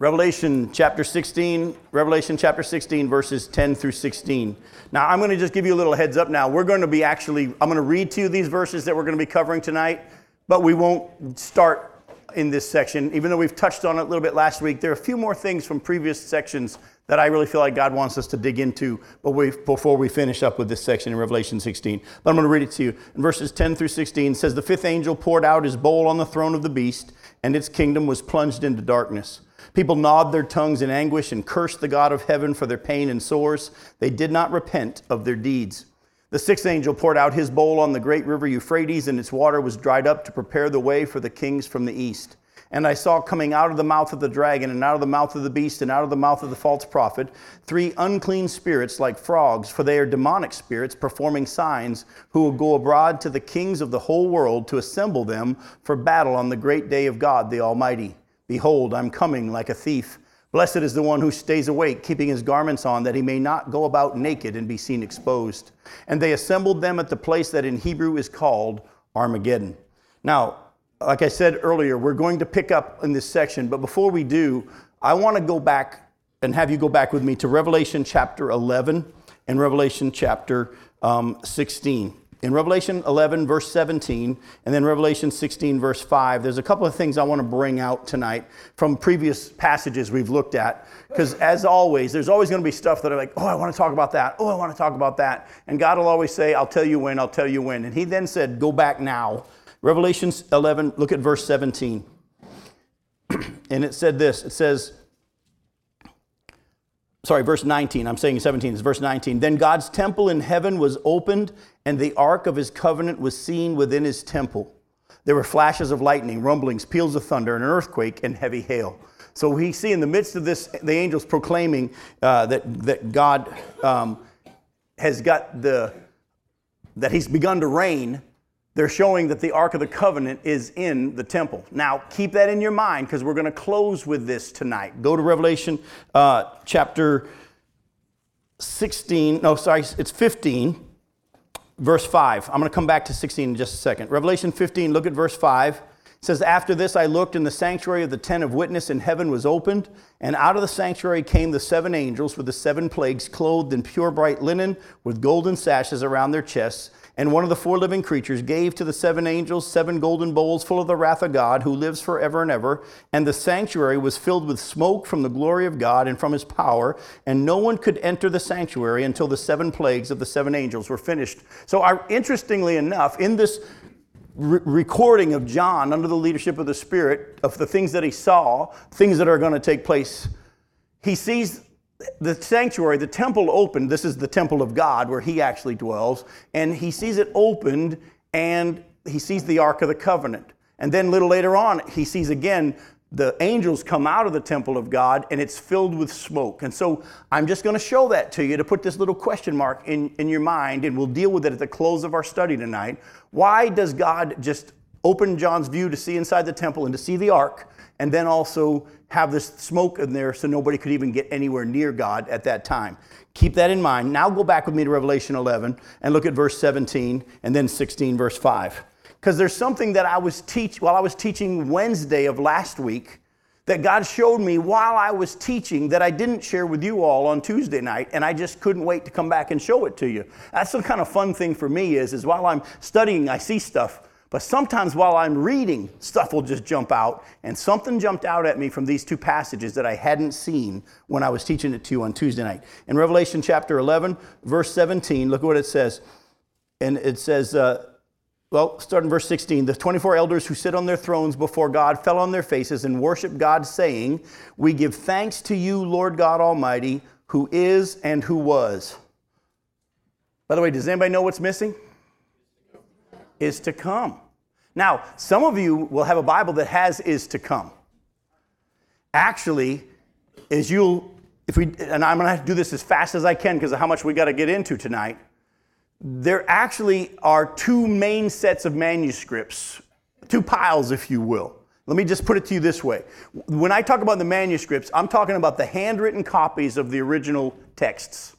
Revelation chapter 16, Revelation chapter 16, verses 10 through 16. Now, I'm going to just give you a little heads up now. We're going to be actually, I'm going to read to you these verses that we're going to be covering tonight, but we won't start in this section. Even though we've touched on it a little bit last week, there are a few more things from previous sections that I really feel like God wants us to dig into but we, before we finish up with this section in Revelation 16. But I'm going to read it to you. In verses 10 through 16 says, The fifth angel poured out his bowl on the throne of the beast, and its kingdom was plunged into darkness. People gnawed their tongues in anguish and cursed the God of heaven for their pain and sores. They did not repent of their deeds. The sixth angel poured out his bowl on the great river Euphrates, and its water was dried up to prepare the way for the kings from the east. And I saw coming out of the mouth of the dragon, and out of the mouth of the beast, and out of the mouth of the false prophet, three unclean spirits like frogs, for they are demonic spirits performing signs, who will go abroad to the kings of the whole world to assemble them for battle on the great day of God the Almighty. Behold, I'm coming like a thief. Blessed is the one who stays awake, keeping his garments on, that he may not go about naked and be seen exposed. And they assembled them at the place that in Hebrew is called Armageddon. Now, like I said earlier, we're going to pick up in this section, but before we do, I want to go back and have you go back with me to Revelation chapter 11 and Revelation chapter um, 16 in Revelation 11, verse 17, and then Revelation 16, verse 5, there's a couple of things I want to bring out tonight from previous passages we've looked at. Because as always, there's always going to be stuff that are like, oh, I want to talk about that. Oh, I want to talk about that. And God will always say, I'll tell you when, I'll tell you when. And He then said, go back now. Revelation 11, look at verse 17. and it said this it says, sorry, verse 19. I'm saying 17. It's verse 19. Then God's temple in heaven was opened, and the ark of his covenant was seen within his temple. There were flashes of lightning, rumblings, peals of thunder, and an earthquake, and heavy hail. So we see in the midst of this, the angels proclaiming uh, that, that God um, has got the, that he's begun to reign they're showing that the Ark of the Covenant is in the temple. Now, keep that in your mind because we're going to close with this tonight. Go to Revelation uh, chapter 16. No, sorry, it's 15, verse 5. I'm going to come back to 16 in just a second. Revelation 15, look at verse 5. It says, After this I looked, and the sanctuary of the tent of witness in heaven was opened, and out of the sanctuary came the seven angels with the seven plagues, clothed in pure bright linen, with golden sashes around their chests. And one of the four living creatures gave to the seven angels seven golden bowls full of the wrath of God, who lives forever and ever. And the sanctuary was filled with smoke from the glory of God and from his power. And no one could enter the sanctuary until the seven plagues of the seven angels were finished. So, interestingly enough, in this re- recording of John under the leadership of the Spirit, of the things that he saw, things that are going to take place, he sees the sanctuary, the temple opened. This is the temple of God where he actually dwells. And he sees it opened and he sees the Ark of the Covenant. And then a little later on, he sees again the angels come out of the temple of God and it's filled with smoke. And so I'm just going to show that to you to put this little question mark in, in your mind, and we'll deal with it at the close of our study tonight. Why does God just open John's view to see inside the temple and to see the ark? And then also have this smoke in there so nobody could even get anywhere near God at that time. Keep that in mind. Now go back with me to Revelation 11 and look at verse 17 and then 16, verse 5. Because there's something that I was teach while I was teaching Wednesday of last week that God showed me while I was teaching that I didn't share with you all on Tuesday night, and I just couldn't wait to come back and show it to you. That's the kind of fun thing for me is, is while I'm studying, I see stuff but sometimes while I'm reading, stuff will just jump out. And something jumped out at me from these two passages that I hadn't seen when I was teaching it to you on Tuesday night. In Revelation chapter 11, verse 17, look at what it says. And it says, uh, well, start in verse 16. The 24 elders who sit on their thrones before God fell on their faces and worshiped God, saying, We give thanks to you, Lord God Almighty, who is and who was. By the way, does anybody know what's missing? Is to come. Now, some of you will have a Bible that has is to come. Actually, as you'll, if we, and I'm gonna have to do this as fast as I can because of how much we got to get into tonight. There actually are two main sets of manuscripts, two piles, if you will. Let me just put it to you this way. When I talk about the manuscripts, I'm talking about the handwritten copies of the original texts.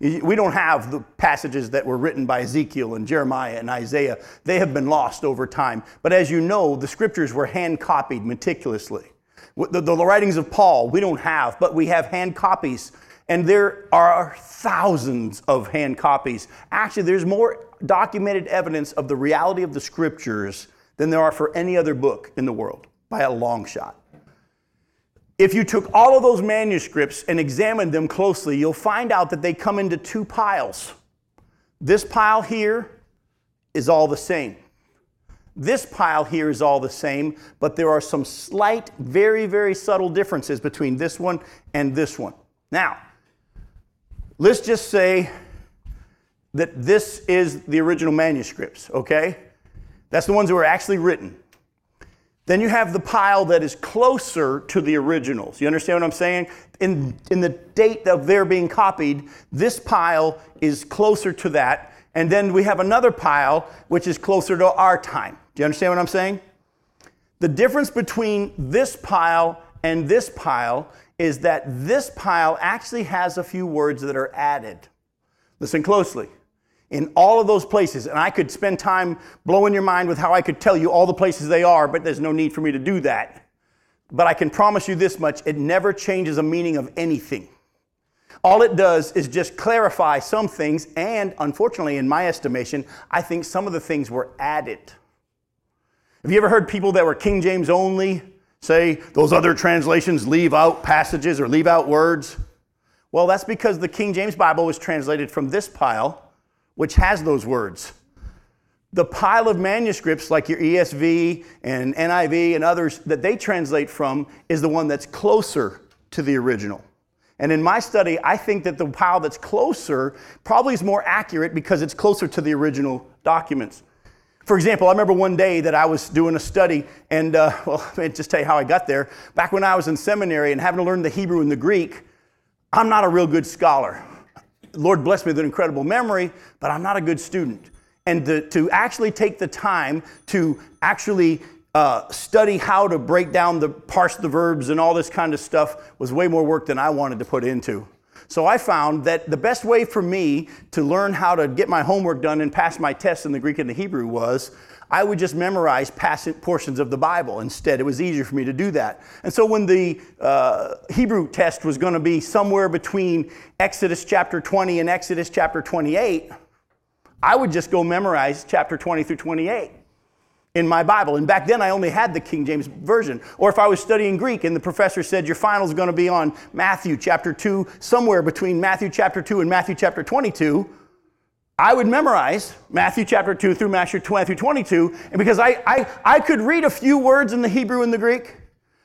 We don't have the passages that were written by Ezekiel and Jeremiah and Isaiah. They have been lost over time. But as you know, the scriptures were hand copied meticulously. The, the, writings of Paul, we don't have, but we have hand copies. And there are thousands of hand copies. Actually, there's more documented evidence of the reality of the scriptures than there are for any other book in the world by a long shot. If you took all of those manuscripts and examined them closely, you'll find out that they come into two piles. This pile here is all the same. This pile here is all the same, but there are some slight, very, very subtle differences between this one and this one. Now, let's just say that this is the original manuscripts, okay? That's the ones that were actually written. Then you have the pile that is closer to the originals. You understand what I'm saying? In, in the date of their being copied, this pile is closer to that. And then we have another pile which is closer to our time. Do you understand what I'm saying? The difference between this pile and this pile is that this pile actually has a few words that are added. Listen closely in all of those places. And I could spend time blowing your mind with how I could tell you all the places they are, but there's no need for me to do that. But I can promise you this much it never changes a meaning of anything. All it does is just clarify some things, and unfortunately, in my estimation, I think some of the things were added. Have you ever heard people that were King James only say those other translations leave out passages or leave out words? Well, that's because the King James Bible was translated from this pile which has those words. The pile of manuscripts, like your ESV and NIV and others, that they translate from, is the one that's closer to the original. And in my study, I think that the pile that's closer probably is more accurate because it's closer to the original documents. For example, I remember one day that I was doing a study, and uh, well, let me just tell you how I got there. Back when I was in seminary and having to learn the Hebrew and the Greek, I'm not a real good scholar. Lord bless me with an incredible memory, but I'm not a good student. And to, to actually take the time to actually uh, study how to break down the parse the verbs and all this kind of stuff was way more work than I wanted to put into. So I found that the best way for me to learn how to get my homework done and pass my tests in the Greek and the Hebrew was I would just memorize portions of the Bible. Instead, it was easier for me to do that. And so when the uh, Hebrew test was going to be somewhere between Exodus chapter 20 and Exodus chapter 28, I would just go memorize chapter 20 through 28 in my Bible. And back then I only had the King James Version. Or if I was studying Greek and the professor said your final is going to be on Matthew chapter 2, somewhere between Matthew chapter 2 and Matthew chapter 22, I would memorize Matthew chapter 2 through Matthew twenty through 22, and because I, I, I could read a few words in the Hebrew and the Greek,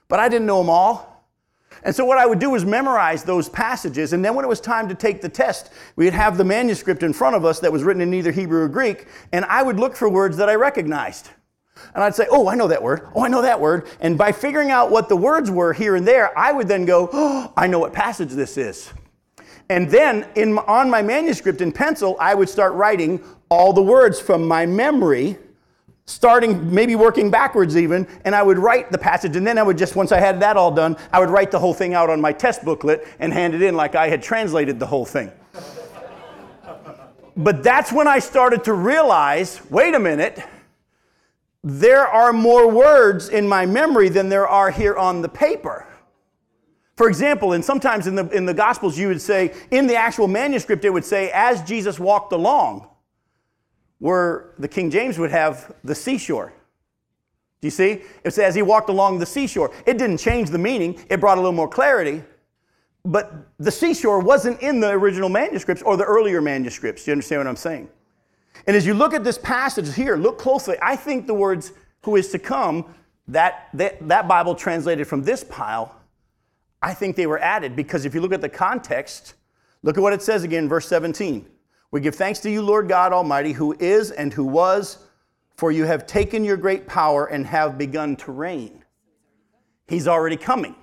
but I didn't know them all. And so what I would do was memorize those passages, and then when it was time to take the test, we'd have the manuscript in front of us that was written in either Hebrew or Greek, and I would look for words that I recognized. And I'd say, Oh, I know that word. Oh, I know that word. And by figuring out what the words were here and there, I would then go, Oh, I know what passage this is. And then in, on my manuscript in pencil, I would start writing all the words from my memory, starting maybe working backwards even, and I would write the passage. And then I would just, once I had that all done, I would write the whole thing out on my test booklet and hand it in like I had translated the whole thing. but that's when I started to realize wait a minute, there are more words in my memory than there are here on the paper. For example, and sometimes in the, in the Gospels, you would say, in the actual manuscript, it would say, as Jesus walked along, where the King James would have the seashore. Do you see? It says he walked along the seashore. It didn't change the meaning, it brought a little more clarity. But the seashore wasn't in the original manuscripts or the earlier manuscripts. Do you understand what I'm saying? And as you look at this passage here, look closely. I think the words who is to come, that, that, that Bible translated from this pile, I think they were added because if you look at the context, look at what it says again, verse 17. We give thanks to you, Lord God Almighty, who is and who was, for you have taken your great power and have begun to reign. He's already coming.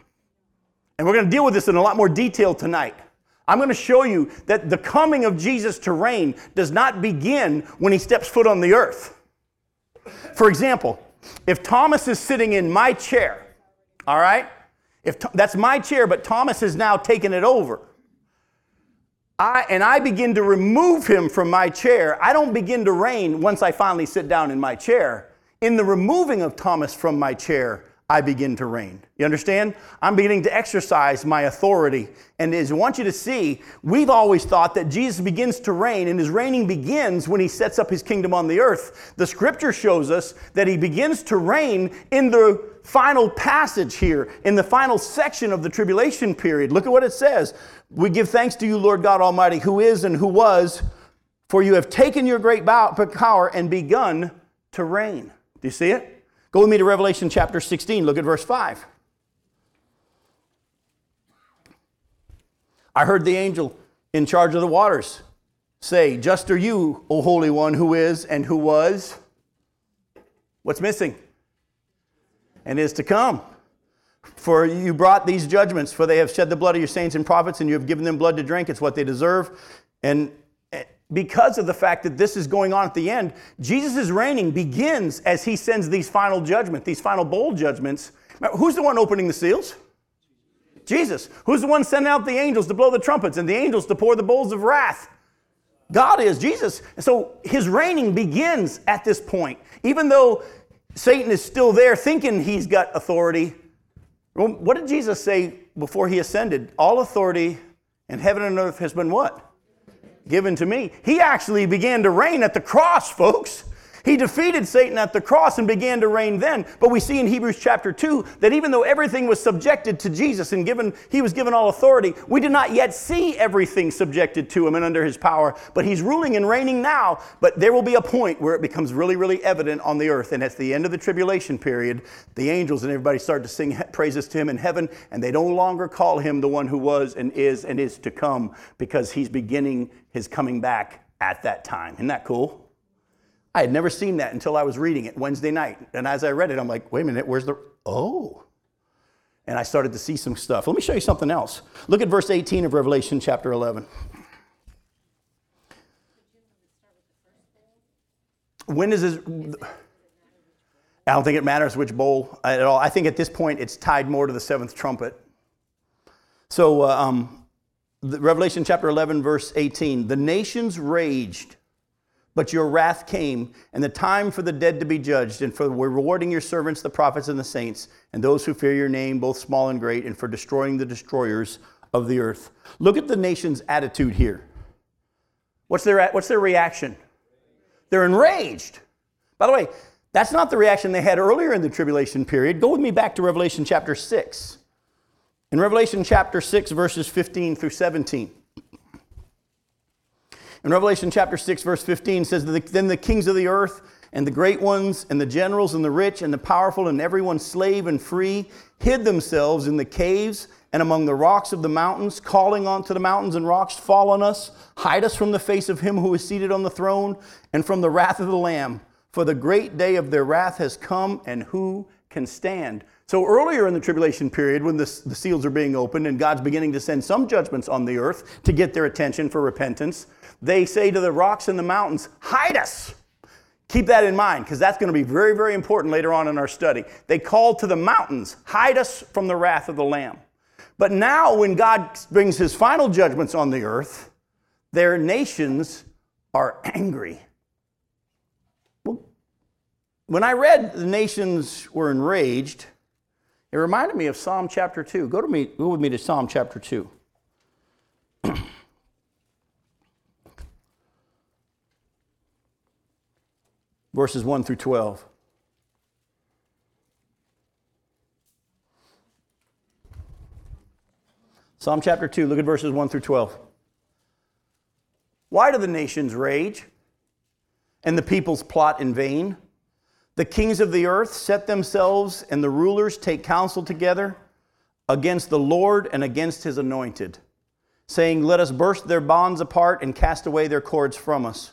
And we're going to deal with this in a lot more detail tonight. I'm going to show you that the coming of Jesus to reign does not begin when he steps foot on the earth. For example, if Thomas is sitting in my chair, all right, if that's my chair, but Thomas has now taken it over. I, and I begin to remove him from my chair. I don't begin to reign once I finally sit down in my chair. In the removing of Thomas from my chair, I begin to reign. You understand? I'm beginning to exercise my authority. And as I want you to see, we've always thought that Jesus begins to reign, and his reigning begins when he sets up his kingdom on the earth. The scripture shows us that he begins to reign in the final passage here, in the final section of the tribulation period. Look at what it says. We give thanks to you, Lord God Almighty, who is and who was, for you have taken your great power and begun to reign. Do you see it? Go with me to Revelation chapter 16. Look at verse 5. I heard the angel in charge of the waters say, Just are you, O Holy One, who is and who was. What's missing? And is to come. For you brought these judgments, for they have shed the blood of your saints and prophets, and you have given them blood to drink. It's what they deserve. And because of the fact that this is going on at the end, Jesus' reigning begins as he sends these final judgments, these final bowl judgments. Who's the one opening the seals? Jesus. Who's the one sending out the angels to blow the trumpets and the angels to pour the bowls of wrath? God is Jesus. And so his reigning begins at this point. Even though Satan is still there thinking he's got authority, what did Jesus say before he ascended? All authority in heaven and earth has been what? Given to me. He actually began to reign at the cross, folks. He defeated Satan at the cross and began to reign then. But we see in Hebrews chapter 2 that even though everything was subjected to Jesus and given, he was given all authority, we did not yet see everything subjected to him and under his power. But he's ruling and reigning now. But there will be a point where it becomes really, really evident on the earth. And at the end of the tribulation period, the angels and everybody start to sing praises to him in heaven, and they no longer call him the one who was and is and is to come because he's beginning his coming back at that time. Isn't that cool? I had never seen that until I was reading it Wednesday night. And as I read it, I'm like, wait a minute, where's the. Oh. And I started to see some stuff. Let me show you something else. Look at verse 18 of Revelation chapter 11. When is this? I don't think it matters which bowl at all. I think at this point it's tied more to the seventh trumpet. So, uh, um, Revelation chapter 11, verse 18 the nations raged but your wrath came, and the time for the dead to be judged, and for rewarding your servants, the prophets and the saints, and those who fear your name, both small and great, and for destroying the destroyers of the earth. Look at the nation's attitude here. What's their, what's their reaction? They're enraged. By the way, that's not the reaction they had earlier in the tribulation period. Go with me back to Revelation chapter 6. In Revelation chapter 6, verses 15 through 17. In Revelation chapter 6, verse 15 says, Then the kings of the earth and the great ones and the generals and the rich and the powerful and everyone slave and free hid themselves in the caves and among the rocks of the mountains, calling unto the mountains and rocks, Fall on us, hide us from the face of him who is seated on the throne and from the wrath of the Lamb. For the great day of their wrath has come, and who can stand? So, earlier in the tribulation period, when the seals are being opened and God's beginning to send some judgments on the earth to get their attention for repentance, they say to the rocks and the mountains, Hide us. Keep that in mind because that's going to be very, very important later on in our study. They called to the mountains, Hide us from the wrath of the Lamb. But now, when God brings his final judgments on the earth, their nations are angry. Well, when I read the nations were enraged, it reminded me of Psalm chapter 2. Go, to me, go with me to Psalm chapter 2. verses 1 through 12. Psalm chapter 2, look at verses 1 through 12. Why do the nations rage and the peoples plot in vain? The kings of the earth set themselves, and the rulers take counsel together against the Lord and against his anointed, saying, Let us burst their bonds apart and cast away their cords from us.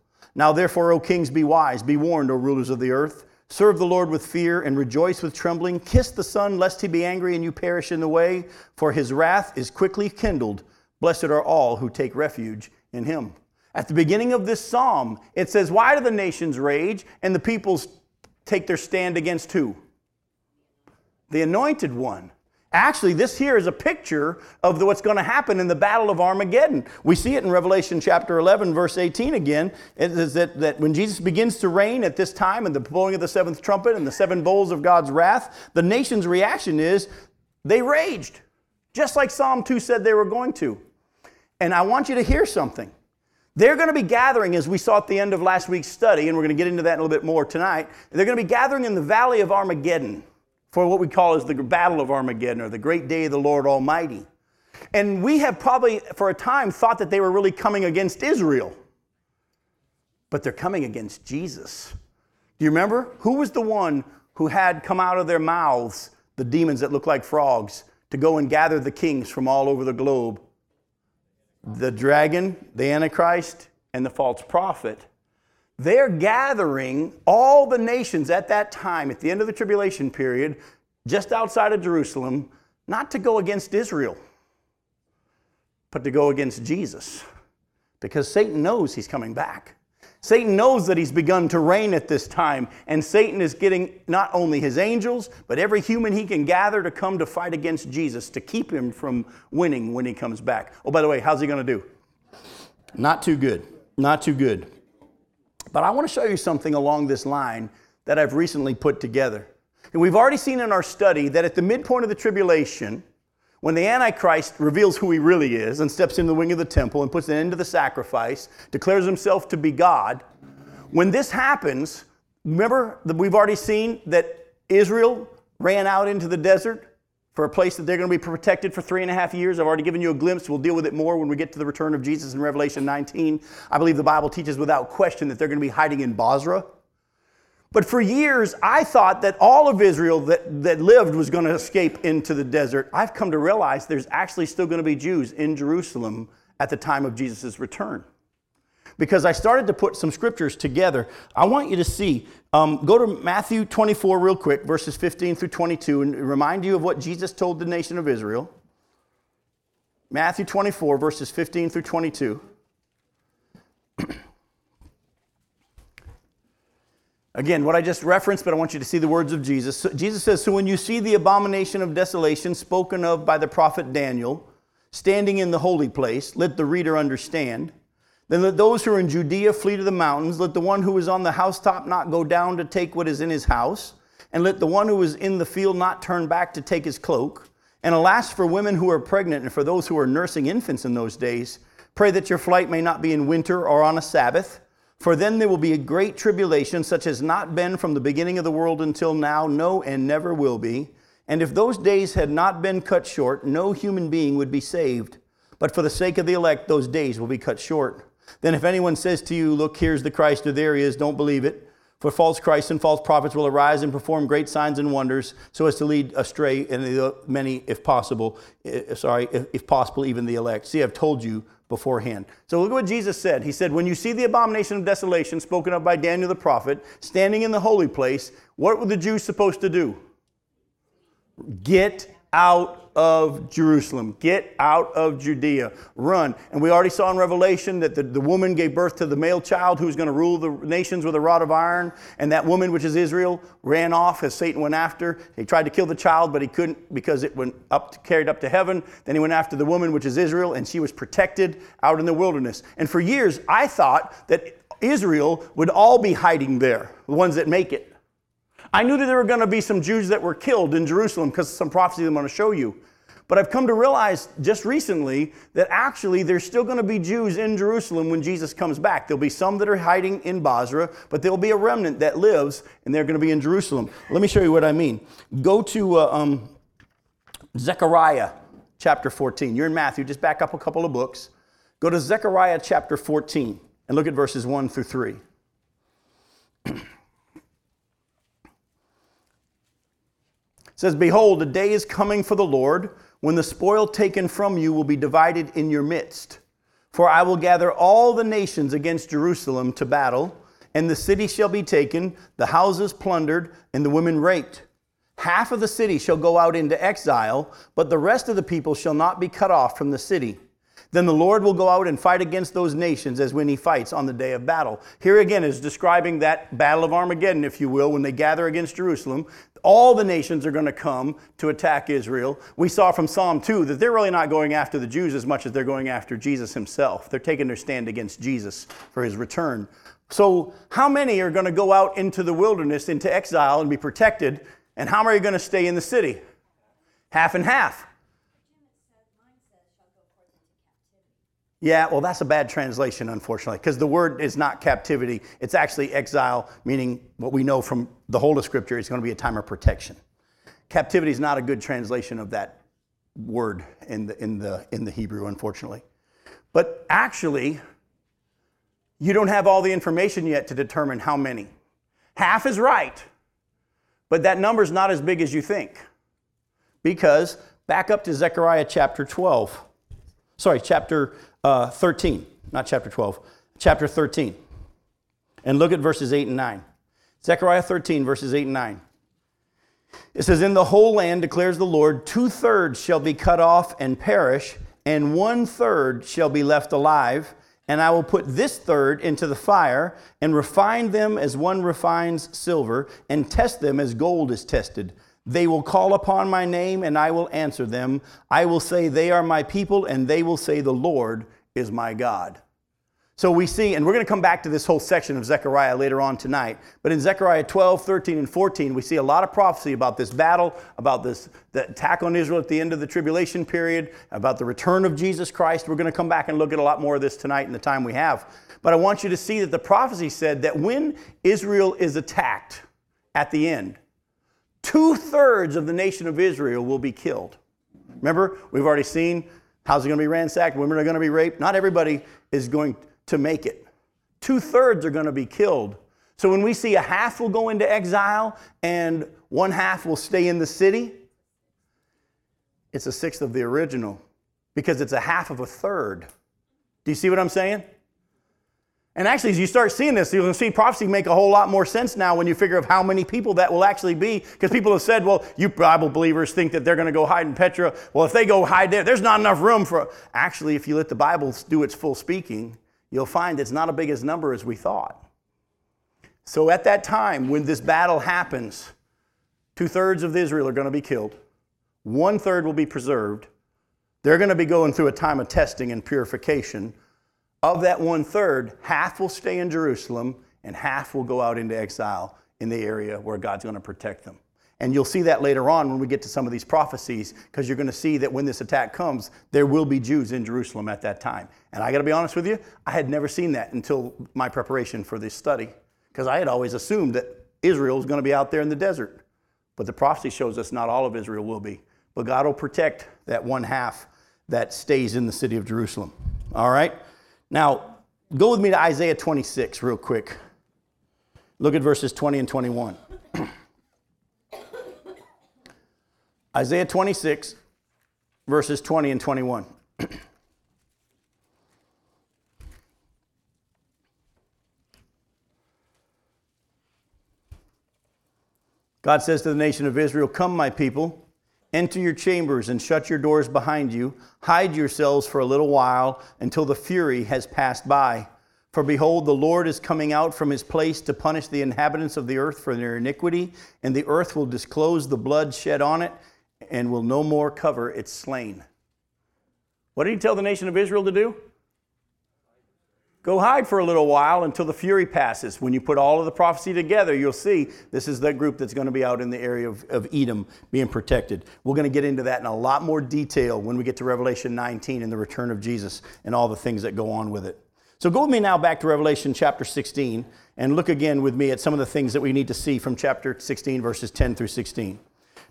Now therefore, O kings, be wise. Be warned, O rulers of the earth. Serve the Lord with fear and rejoice with trembling. Kiss the Son, lest he be angry and you perish in the way, for his wrath is quickly kindled. Blessed are all who take refuge in him. At the beginning of this psalm, it says, Why do the nations rage and the peoples take their stand against who? The anointed one. Actually, this here is a picture of the, what's going to happen in the Battle of Armageddon. We see it in Revelation chapter 11, verse 18 again. It is that, that when Jesus begins to reign at this time and the blowing of the seventh trumpet and the seven bowls of God's wrath, the nation's reaction is they raged, just like Psalm 2 said they were going to. And I want you to hear something. They're going to be gathering, as we saw at the end of last week's study, and we're going to get into that a little bit more tonight. They're going to be gathering in the valley of Armageddon for what we call as the battle of Armageddon or the great day of the Lord Almighty. And we have probably, for a time, thought that they were really coming against Israel. But they're coming against Jesus. Do you remember? Who was the one who had come out of their mouths the demons that look like frogs to go and gather the kings from all over the globe? The dragon, the Antichrist, and the false prophet. They're gathering all the nations at that time, at the end of the tribulation period, just outside of Jerusalem, not to go against Israel, but to go against Jesus. Because Satan knows he's coming back. Satan knows that he's begun to reign at this time, and Satan is getting not only his angels, but every human he can gather to come to fight against Jesus to keep him from winning when he comes back. Oh, by the way, how's he going to do? Not too good. Not too good. But I want to show you something along this line that I've recently put together. And we've already seen in our study that at the midpoint of the tribulation, when the Antichrist reveals who he really is and steps into the wing of the temple and puts an end to the sacrifice, declares himself to be God, when this happens, remember that we've already seen that Israel ran out into the desert for a place that they're going to be protected for three and a half years. I've already given you a glimpse. We'll deal with it more when we get to the return of Jesus in Revelation 19. I believe the Bible teaches without question that they're going to be hiding in Bozrah. But for years, I thought that all of Israel that, that lived was going to escape into the desert. I've come to realize there's actually still going to be Jews in Jerusalem at the time of Jesus' return because I started to put some scriptures together. I want you to see, um, go to Matthew 24 real quick, verses 15 through 22, and remind you of what Jesus told the nation of Israel. Matthew 24, verses 15 through 22. Again, what I just referenced, but I want you to see the words of Jesus. So Jesus says, So when you see the abomination of desolation spoken of by the prophet Daniel standing in the holy place, let the reader understand. Then let those who are in Judea flee to the mountains. Let the one who is on the housetop not go down to take what is in his house. And let the one who is in the field not turn back to take his cloak. And alas, for women who are pregnant and for those who are nursing infants in those days, pray that your flight may not be in winter or on a Sabbath. For then there will be a great tribulation, such as not been from the beginning of the world until now, no, and never will be. And if those days had not been cut short, no human being would be saved. But for the sake of the elect, those days will be cut short. Then if anyone says to you, Look, here's the Christ, or there he is, don't believe it. For false Christs and false prophets will arise and perform great signs and wonders, so as to lead astray and many, if possible, eh, sorry, if possible, even the elect. See, I've told you beforehand. So look at what Jesus said. He said, When you see the abomination of desolation spoken of by Daniel the prophet standing in the holy place, what were the Jews supposed to do? Get out of Jerusalem. Get out of Judea. Run. And we already saw in Revelation that the, the woman gave birth to the male child who's going to rule the nations with a rod of iron. And that woman, which is Israel, ran off as Satan went after. He tried to kill the child, but he couldn't because it went up, to, carried up to heaven. Then he went after the woman, which is Israel, and she was protected out in the wilderness. And for years, I thought that Israel would all be hiding there, the ones that make it. I knew that there were going to be some Jews that were killed in Jerusalem because of some prophecy I'm going to show you. But I've come to realize just recently that actually there's still going to be Jews in Jerusalem when Jesus comes back. There'll be some that are hiding in Bozrah, but there'll be a remnant that lives and they're going to be in Jerusalem. Let me show you what I mean. Go to uh, um, Zechariah chapter 14. You're in Matthew, just back up a couple of books. Go to Zechariah chapter 14 and look at verses 1 through 3. says, Behold, a day is coming for the Lord when the spoil taken from you will be divided in your midst. For I will gather all the nations against Jerusalem to battle, and the city shall be taken, the houses plundered, and the women raped. Half of the city shall go out into exile, but the rest of the people shall not be cut off from the city. Then the Lord will go out and fight against those nations as when he fights on the day of battle. Here again is describing that battle of Armageddon, if you will, when they gather against Jerusalem. All the nations are going to come to attack Israel. We saw from Psalm 2 that they're really not going after the Jews as much as they're going after Jesus himself. They're taking their stand against Jesus for his return. So, how many are going to go out into the wilderness, into exile, and be protected? And how many are going to stay in the city? Half and half. Yeah, well, that's a bad translation, unfortunately, because the word is not captivity. It's actually exile, meaning what we know from the whole of Scripture is going to be a time of protection. Captivity is not a good translation of that word in the, in the, in the Hebrew, unfortunately. But actually, you don't have all the information yet to determine how many. Half is right, but that number is not as big as you think. Because back up to Zechariah chapter 12. Sorry, chapter uh, 13, not chapter 12, chapter 13. And look at verses 8 and 9. Zechariah 13, verses 8 and 9. It says, In the whole land, declares the Lord, two thirds shall be cut off and perish, and one third shall be left alive. And I will put this third into the fire, and refine them as one refines silver, and test them as gold is tested. They will call upon my name, and I will answer them. I will say, They are my people, and they will say, The Lord is my God. So we see, and we're going to come back to this whole section of Zechariah later on tonight, but in Zechariah 12, 13, and 14, we see a lot of prophecy about this battle, about this the attack on Israel at the end of the tribulation period, about the return of Jesus Christ. We're going to come back and look at a lot more of this tonight in the time we have. But I want you to see that the prophecy said that when Israel is attacked at the end, Two thirds of the nation of Israel will be killed. Remember, we've already seen how's it going to be ransacked, women are going to be raped. Not everybody is going to make it. Two thirds are going to be killed. So when we see a half will go into exile and one half will stay in the city, it's a sixth of the original because it's a half of a third. Do you see what I'm saying? And actually, as you start seeing this, you'll see prophecy make a whole lot more sense now when you figure of how many people that will actually be. Because people have said, well, you Bible believers think that they're going to go hide in Petra. Well, if they go hide there, there's not enough room for. Actually, if you let the Bible do its full speaking, you'll find it's not as big as number as we thought. So at that time, when this battle happens, two thirds of Israel are going to be killed, one third will be preserved. They're going to be going through a time of testing and purification of that one third, half will stay in Jerusalem and half will go out into exile in the area where God's going to protect them. And you'll see that later on when we get to some of these prophecies, because you're going to see that when this attack comes, there will be Jews in Jerusalem at that time. And I got to be honest with you, I had never seen that until my preparation for this study, because I had always assumed that Israel is going to be out there in the desert. But the prophecy shows us not all of Israel will be. But God will protect that one half that stays in the city of Jerusalem. All right? Now, go with me to Isaiah 26 real quick. Look at verses 20 and 21. Isaiah 26, verses 20 and 21. God says to the nation of Israel, Come, my people Enter your chambers and shut your doors behind you. Hide yourselves for a little while until the fury has passed by. For behold, the Lord is coming out from his place to punish the inhabitants of the earth for their iniquity, and the earth will disclose the blood shed on it and will no more cover its slain. What did he tell the nation of Israel to do? Go hide for a little while until the fury passes. When you put all of the prophecy together, you'll see this is the group that's going to be out in the area of, of Edom being protected. We're going to get into that in a lot more detail when we get to Revelation 19 and the return of Jesus and all the things that go on with it. So go with me now back to Revelation chapter 16 and look again with me at some of the things that we need to see from chapter 16, verses 10 through 16.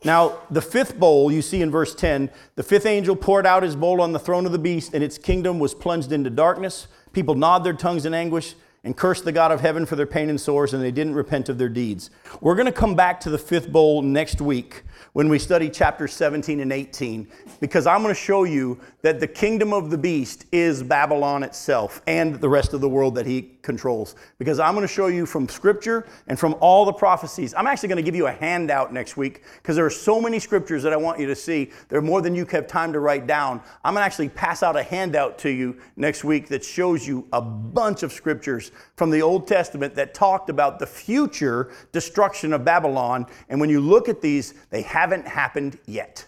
Now, the fifth bowl, you see in verse 10, the fifth angel poured out his bowl on the throne of the beast, and its kingdom was plunged into darkness People gnawed their tongues in anguish and cursed the God of heaven for their pain and sores, and they didn't repent of their deeds. We're going to come back to the fifth bowl next week when we study chapters 17 and 18, because I'm going to show you that the kingdom of the beast is Babylon itself and the rest of the world that he controls. Because I'm going to show you from scripture and from all the prophecies. I'm actually going to give you a handout next week because there are so many scriptures that I want you to see. There are more than you have time to write down. I'm going to actually pass out a handout to you next week that shows you a bunch of scriptures from the Old Testament that talked about the future destruction of Babylon. And when you look at these, they haven't happened yet.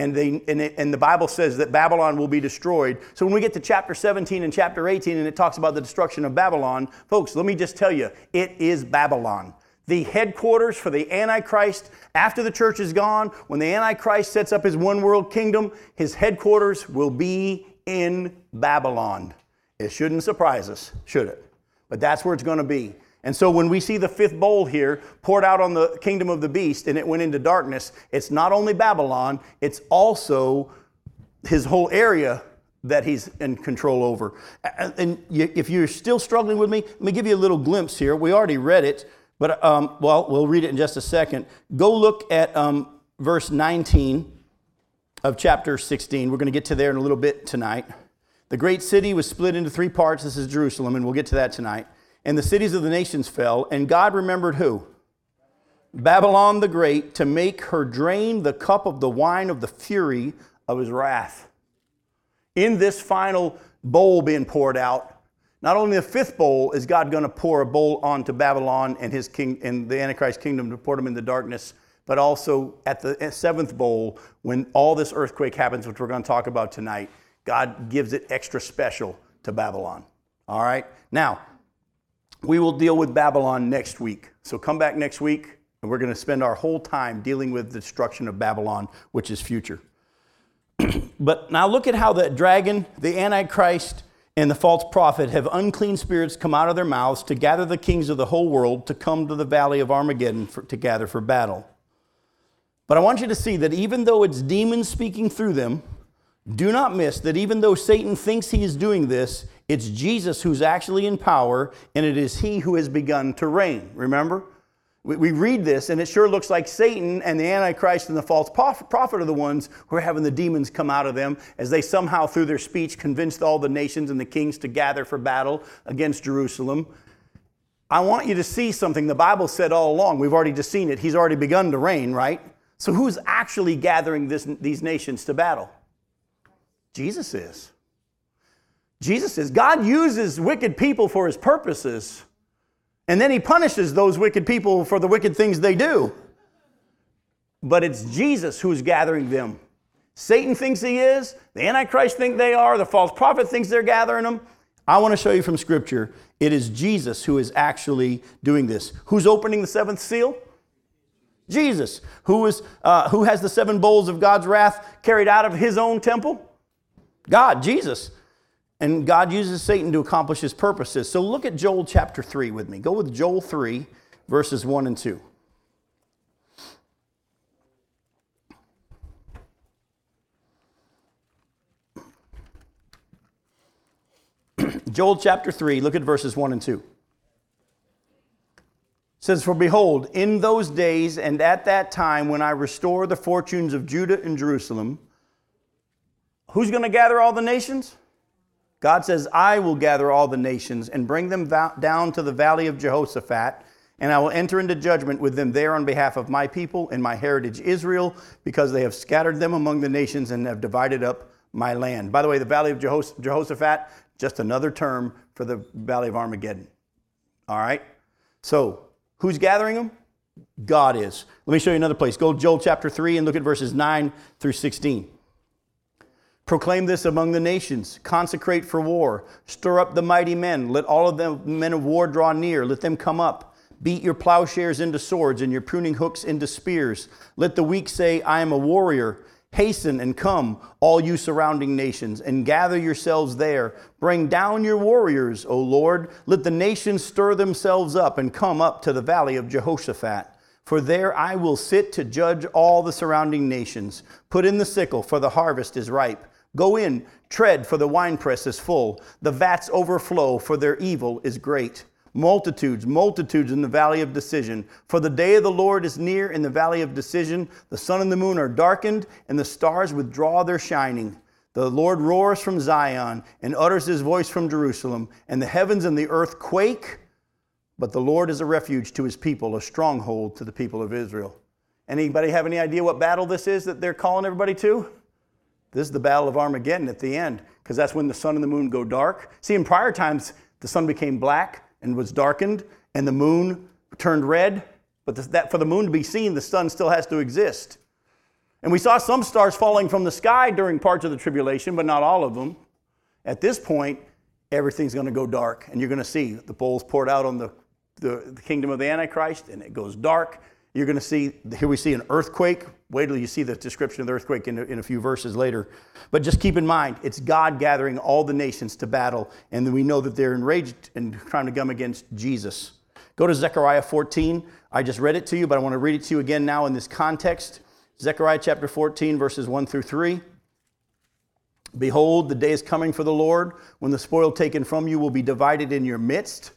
And, they, and, it, and, the Bible says that Babylon will be destroyed. So when we get to chapter 17 and chapter 18 and it talks about the destruction of Babylon, folks, let me just tell you, it is Babylon. The headquarters for the Antichrist after the church is gone, when the Antichrist sets up his one world kingdom, his headquarters will be in Babylon. It shouldn't surprise us, should it? But that's where it's going to be. And so when we see the fifth bowl here poured out on the kingdom of the beast and it went into darkness, it's not only Babylon, it's also his whole area that he's in control over. And if you're still struggling with me, let me give you a little glimpse here. We already read it, but um, well, we'll read it in just a second. Go look at um, verse 19 of chapter 16. We're going to get to there in a little bit tonight. The great city was split into three parts. This is Jerusalem, and we'll get to that tonight and the cities of the nations fell, and God remembered who? Babylon the Great, to make her drain the cup of the wine of the fury of his wrath. In this final bowl being poured out, not only the fifth bowl is God going to pour a bowl onto Babylon and his king and the Antichrist kingdom to pour them in the darkness, but also at the seventh bowl, when all this earthquake happens, which we're going to talk about tonight, God gives it extra special to Babylon. All right? Now, we will deal with Babylon next week. So come back next week, and we're going to spend our whole time dealing with the destruction of Babylon, which is future. but now look at how the dragon, the Antichrist, and the false prophet have unclean spirits come out of their mouths to gather the kings of the whole world to come to the valley of Armageddon for, to gather for battle. But I want you to see that even though it's demons speaking through them, do not miss that even though Satan thinks he is doing this, it's Jesus who's actually in power, and it is he who has begun to reign. Remember? We, read this, and it sure looks like Satan and the Antichrist and the false prophet are the ones who are having the demons come out of them as they somehow, through their speech, convinced all the nations and the kings to gather for battle against Jerusalem. I want you to see something the Bible said all along. We've already just seen it. He's already begun to reign, right? So, who's actually gathering this, these nations to battle? Jesus is. Jesus says God uses wicked people for his purposes, and then he punishes those wicked people for the wicked things they do. But it's Jesus who's gathering them. Satan thinks he is, the Antichrist think they are, the false prophet thinks they're gathering them. I want to show you from Scripture, it is Jesus who is actually doing this. Who's opening the seventh seal? Jesus. Who, is, uh, who has the seven bowls of God's wrath carried out of his own temple? God, Jesus. And God uses Satan to accomplish his purposes. So look at Joel chapter 3 with me. Go with Joel 3, verses 1 and 2. Joel chapter 3, look at verses 1 and 2. It says, For behold, in those days and at that time when I restore the fortunes of Judah and Jerusalem, who's going to gather all the nations? God says, I will gather all the nations and bring them down to the valley of Jehoshaphat, and I will enter into judgment with them there on behalf of my people and my heritage Israel, because they have scattered them among the nations and have divided up my land. By the way, the valley of Jehoshaphat, just another term for the valley of Armageddon. All right? So, who's gathering them? God is. Let me show you another place. Go to Joel chapter 3 and look at verses 9 through 16. Proclaim this among the nations. Consecrate for war. Stir up the mighty men. Let all of them men of war draw near. Let them come up. Beat your plowshares into swords and your pruning hooks into spears. Let the weak say, I am a warrior. Hasten and come, all you surrounding nations, and gather yourselves there. Bring down your warriors, O Lord. Let the nations stir themselves up and come up to the valley of Jehoshaphat. For there I will sit to judge all the surrounding nations. Put in the sickle, for the harvest is ripe. Go in, tread, for the winepress is full. The vats overflow, for their evil is great. multitudes, multitudes in the valley of decision. For the day of the Lord is near in the valley of decision. The sun and the moon are darkened, and the stars withdraw their shining. The Lord roars from Zion and utters his voice from Jerusalem, and the heavens and the earth quake. But the Lord is a refuge to his people, a stronghold to the people of Israel. Anybody have any idea what battle this is that they're calling everybody to? This is the battle of Armageddon at the end, because that's when the sun and the moon go dark. See, in prior times, the sun became black and was darkened, and the moon turned red. But that, for the moon to be seen, the sun still has to exist. And we saw some stars falling from the sky during parts of the tribulation, but not all of them. At this point, everything's going to go dark, and you're going to see the bowls poured out on the, the, the kingdom of the Antichrist, and it goes dark. You're going to see, here we see an earthquake. Wait till you see the description of the earthquake in a, in a few verses later. But just keep in mind, it's God gathering all the nations to battle, and we know that they're enraged and trying to come against Jesus. Go to Zechariah 14. I just read it to you, but I want to read it to you again now in this context. Zechariah chapter 14, verses 1 through 3. Behold, the day is coming for the Lord when the spoil taken from you will be divided in your midst.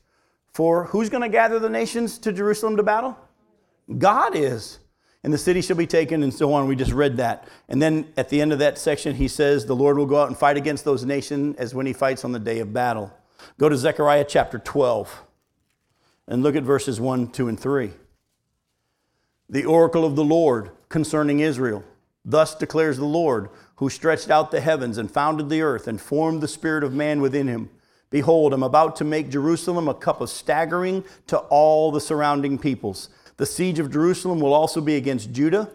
For who's going to gather the nations to Jerusalem to battle? God is. And the city shall be taken, and so on. We just read that. And then at the end of that section, he says, The Lord will go out and fight against those nations as when he fights on the day of battle. Go to Zechariah chapter 12 and look at verses 1, 2, and 3. The oracle of the Lord concerning Israel. Thus declares the Lord, who stretched out the heavens and founded the earth and formed the spirit of man within him. Behold, I'm about to make Jerusalem a cup of staggering to all the surrounding peoples. The siege of Jerusalem will also be against Judah.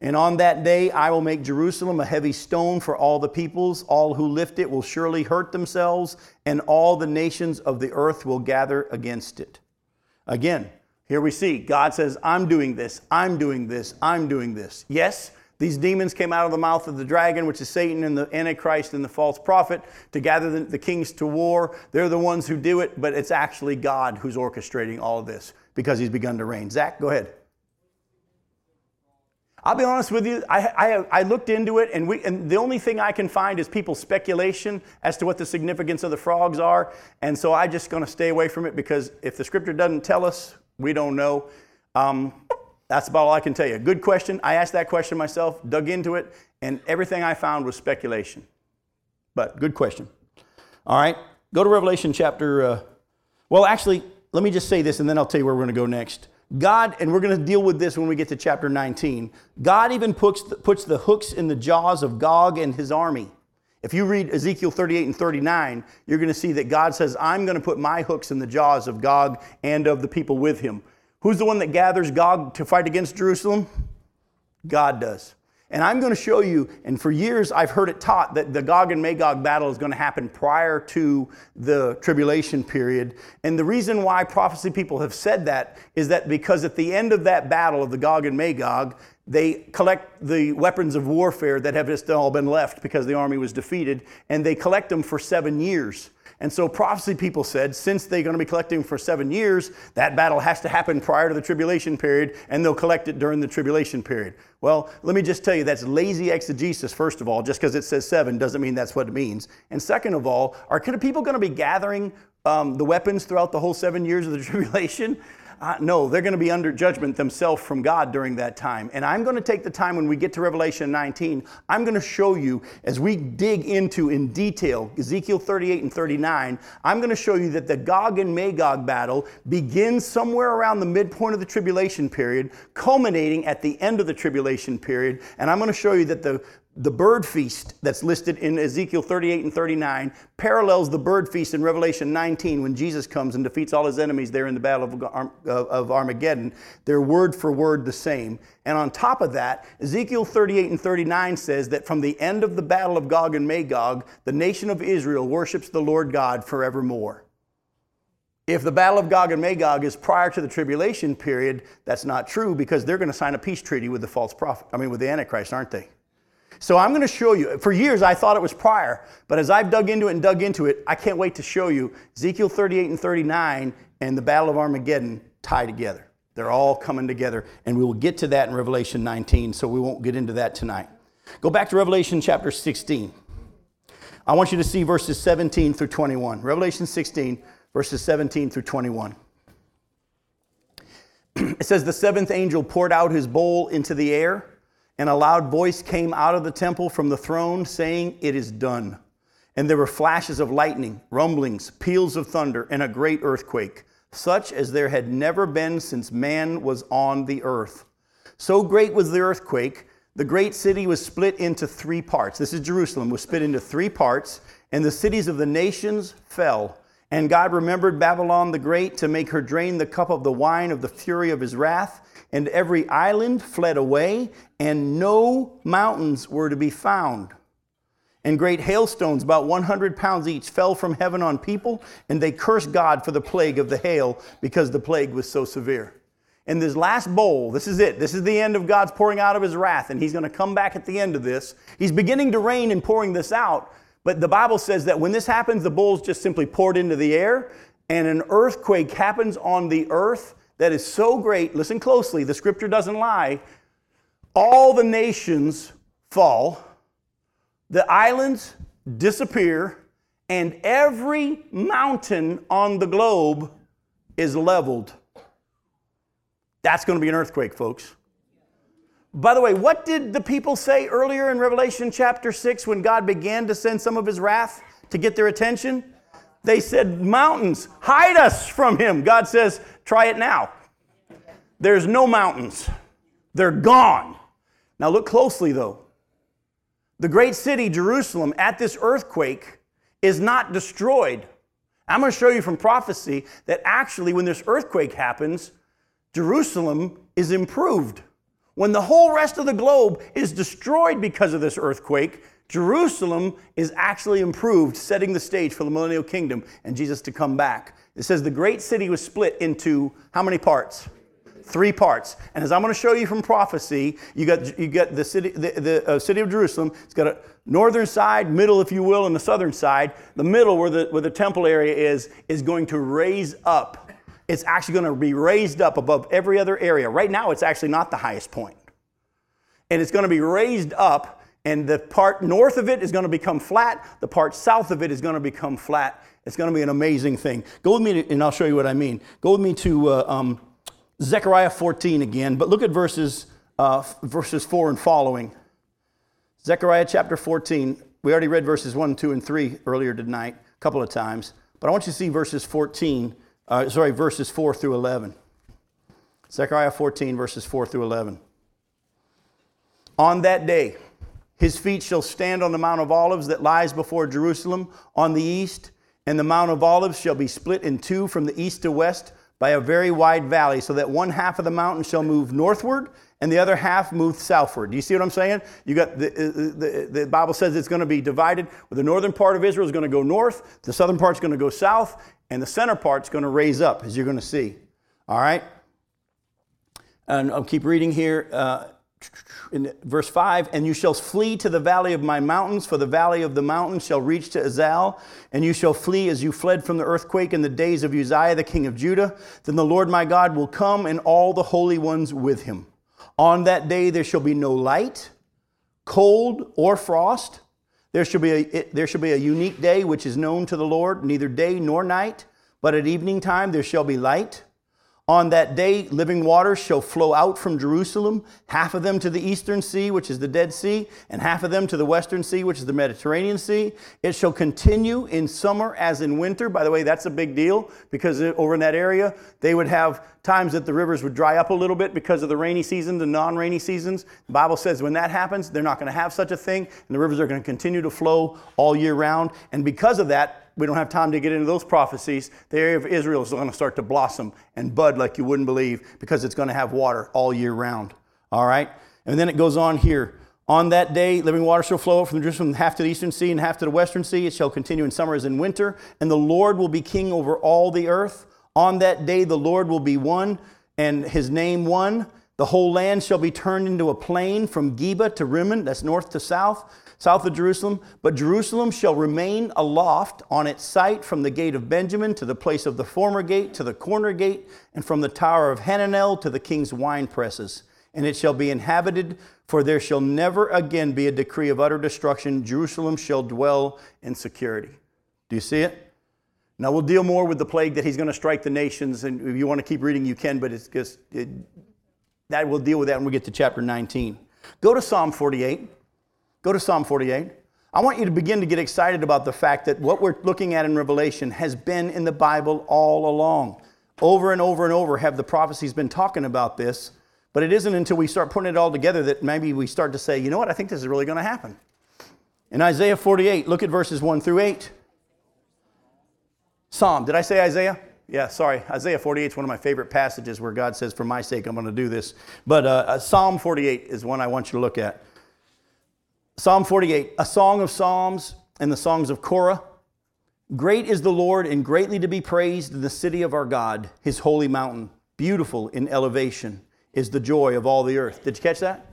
And on that day I will make Jerusalem a heavy stone for all the peoples. All who lift it will surely hurt themselves, and all the nations of the earth will gather against it. Again, here we see God says, I'm doing this, I'm doing this, I'm doing this. Yes, these demons came out of the mouth of the dragon, which is Satan and the Antichrist and the false prophet, to gather the, the kings to war. They're the ones who do it, but it's actually God who's orchestrating all of this because he's begun to reign. Zach, go ahead. I'll be honest with you, I, I, I, looked into it, and, we, and the only thing I can find is people's speculation as to what the significance of the frogs are. And so I'm just going to stay away from it because if the scripture doesn't tell us, we don't know. Um, that's about all I can tell you. Good question. I asked that question myself, dug into it, and everything I found was speculation. But good question. All right, go to Revelation chapter. Uh, well, actually, let me just say this and then I'll tell you where we're going to go next. God, and we're going to deal with this when we get to chapter 19, God even puts the, puts the hooks in the jaws of Gog and his army. If you read Ezekiel 38 and 39, you're going to see that God says, I'm going to put my hooks in the jaws of Gog and of the people with him. Who's the one that gathers Gog to fight against Jerusalem? God does. And I'm going to show you, and for years I've heard it taught that the Gog and Magog battle is going to happen prior to the tribulation period. And the reason why prophecy people have said that is that because at the end of that battle of the Gog and Magog, they collect the weapons of warfare that have just all been left because the army was defeated, and they collect them for seven years. And so prophecy people said, since they're going to be collecting for seven years, that battle has to happen prior to the tribulation period, and they'll collect it during the tribulation period. Well, let me just tell you, that's lazy exegesis, first of all. Just because it says seven doesn't mean that's what it means. And second of all, are people going to be gathering um, the weapons throughout the whole seven years of the tribulation? Uh, no, they're going to be under judgment themselves from God during that time. And I'm going to take the time when we get to Revelation 19, I'm going to show you, as we dig into in detail Ezekiel 38 and 39, I'm going to show you that the Gog and Magog battle begins somewhere around the midpoint of the tribulation period, culminating at the end of the tribulation period. And I'm going to show you that the the bird feast that's listed in Ezekiel 38 and 39 parallels the bird feast in Revelation 19 when Jesus comes and defeats all his enemies there in the battle of, uh, of Armageddon. They're word for word the same. And on top of that, Ezekiel 38 and 39 says that from the end of the battle of Gog and Magog, the nation of Israel worships the Lord God forevermore. If the battle of Gog and Magog is prior to the tribulation period, that's not true because they're going to sign a peace treaty with the false prophet, I mean, with the Antichrist, aren't they? So I'm going to show you. For years, I thought it was prior, but as I've dug into it and dug into it, I can't wait to show you Ezekiel 38 and 39 and the Battle of Armageddon tie together. They're all coming together, and we will get to that in Revelation 19, so we won't get into that tonight. Go back to Revelation chapter 16. I want you to see verses 17 through 21. Revelation 16, verses 17 through 21. it says, The seventh angel poured out his bowl into the air, and a loud voice came out of the temple from the throne, saying, It is done. And there were flashes of lightning, rumblings, peals of thunder, and a great earthquake, such as there had never been since man was on the earth. So great was the earthquake, the great city was split into three parts. This is Jerusalem, was split into three parts, and the cities of the nations fell. And God remembered Babylon the Great to make her drain the cup of the wine of the fury of his wrath. And every island fled away, and no mountains were to be found. And great hailstones, about 100 pounds each, fell from heaven on people, and they cursed God for the plague of the hail because the plague was so severe. And this last bowl, this is it. This is the end of God's pouring out of his wrath, and he's going to come back at the end of this. He's beginning to reign and pouring this out, but the Bible says that when this happens, the bowl's just simply poured into the air, and an earthquake happens on the earth that is so great. Listen closely, the scripture doesn't lie. All the nations fall, the islands disappear, and every mountain on the globe is leveled. That's going to be an earthquake, folks. By the way, what did the people say earlier in Revelation chapter 6 when God began to send some of his wrath to get their attention? They said, Mountains, hide us from him. God says, Try it now. There's no mountains, they're gone. Now look closely though. The great city, Jerusalem, at this earthquake is not destroyed. I'm going to show you from prophecy that actually, when this earthquake happens, Jerusalem is improved. When the whole rest of the globe is destroyed because of this earthquake, Jerusalem is actually improved, setting the stage for the millennial kingdom and Jesus to come back. It says the great city was split into how many parts? Three parts. And as I'm going to show you from prophecy, you got, you got the city, the, the uh, city of Jerusalem. It's got a northern side, middle, if you will, and the southern side. The middle, where the, where the temple area is, is going to raise up it's actually going to be raised up above every other area. Right now, it's actually not the highest point. And it's going to be raised up, and the part north of it is going to become flat. The part south of it is going to become flat. It's going to be an amazing thing. Go with me, to, and I'll show you what I mean. Go with me to uh, um, Zechariah 14 again, but look at verses, uh, verses 4 and following. Zechariah chapter 14. We already read verses 1, 2, and 3 earlier tonight, a couple of times. But I want you to see verses 14 uh, sorry, verses 4 through 11. Zechariah 14, verses 4 through 11. On that day, his feet shall stand on the Mount of Olives that lies before Jerusalem on the east, and the Mount of Olives shall be split in two from the east to west by a very wide valley, so that one half of the mountain shall move northward and the other half move southward. Do you see what I'm saying? You got the, uh, the, the Bible says it's going to be divided. The northern part of Israel is going to go north, the southern part is going to go south, and the center part's going to raise up, as you're going to see. All right? And I'll keep reading here. Uh, in verse 5 and you shall flee to the valley of my mountains for the valley of the mountains shall reach to azal and you shall flee as you fled from the earthquake in the days of uzziah the king of judah then the lord my god will come and all the holy ones with him on that day there shall be no light cold or frost there shall, be a, there shall be a unique day which is known to the Lord, neither day nor night, but at evening time there shall be light. On that day, living waters shall flow out from Jerusalem, half of them to the eastern sea, which is the Dead Sea, and half of them to the western sea, which is the Mediterranean Sea. It shall continue in summer as in winter. By the way, that's a big deal because over in that area, they would have times that the rivers would dry up a little bit because of the rainy season, the non rainy seasons. The Bible says when that happens, they're not going to have such a thing, and the rivers are going to continue to flow all year round. And because of that, we don't have time to get into those prophecies. The area of Israel is going to start to blossom and bud like you wouldn't believe because it's going to have water all year round. All right? And then it goes on here. On that day, living water shall flow from Jerusalem half to the eastern sea and half to the western sea. It shall continue in summer as in winter. And the Lord will be king over all the earth. On that day, the Lord will be one, and his name one. The whole land shall be turned into a plain from Geba to Rimmon, that's north to south south of Jerusalem. But Jerusalem shall remain aloft on its site from the gate of Benjamin to the place of the former gate to the corner gate, and from the tower of Hananel to the king's wine presses. And it shall be inhabited, for there shall never again be a decree of utter destruction. Jerusalem shall dwell in security. Do you see it? Now, we'll deal more with the plague that he's going to strike the nations. And if you want to keep reading, you can, but it's just it, that we'll deal with that when we get to chapter 19. Go to Psalm 48. Go to Psalm 48. I want you to begin to get excited about the fact that what we're looking at in Revelation has been in the Bible all along. Over and over and over have the prophecies been talking about this, but it isn't until we start putting it all together that maybe we start to say, you know what, I think this is really going to happen. In Isaiah 48, look at verses 1 through 8. Psalm, did I say Isaiah? Yeah, sorry. Isaiah 48 is one of my favorite passages where God says, For my sake, I'm going to do this. But uh, uh, Psalm 48 is one I want you to look at. Psalm 48, a song of Psalms and the songs of Korah. Great is the Lord and greatly to be praised the city of our God, his holy mountain. Beautiful in elevation is the joy of all the earth. Did you catch that?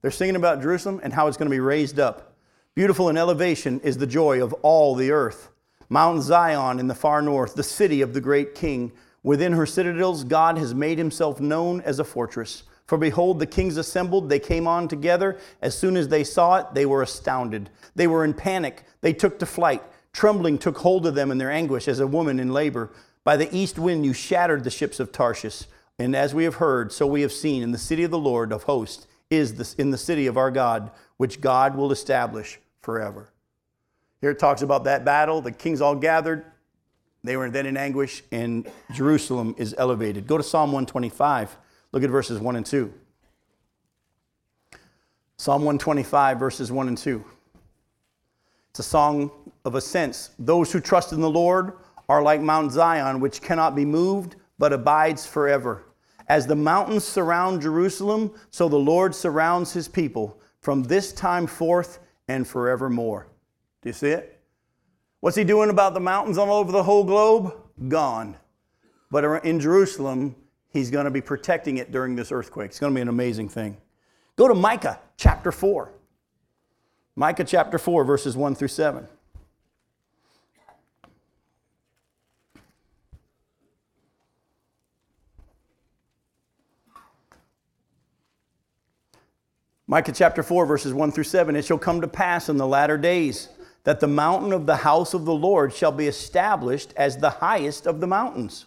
They're singing about Jerusalem and how it's going to be raised up. Beautiful in elevation is the joy of all the earth. Mount Zion in the far north, the city of the great king. Within her citadels, God has made himself known as a fortress. For behold, the kings assembled, they came on together. As soon as they saw it, they were astounded. They were in panic, they took to flight. Trembling took hold of them in their anguish as a woman in labor. By the east wind you shattered the ships of Tarshish. And as we have heard, so we have seen in the city of the Lord of hosts is this, in the city of our God, which God will establish forever. Here it talks about that battle. The kings all gathered. They were then in anguish, and Jerusalem is elevated. Go to Psalm 125. Look at verses 1 and 2. Psalm 125, verses 1 and 2. It's a song of ascents. Those who trust in the Lord are like Mount Zion, which cannot be moved, but abides forever. As the mountains surround Jerusalem, so the Lord surrounds his people from this time forth and forevermore. Do you see it? What's he doing about the mountains all over the whole globe? Gone. But in Jerusalem, he's going to be protecting it during this earthquake. It's going to be an amazing thing. Go to Micah chapter 4. Micah chapter 4, verses 1 through 7. Micah chapter 4, verses 1 through 7. It shall come to pass in the latter days that the mountain of the house of the Lord shall be established as the highest of the mountains.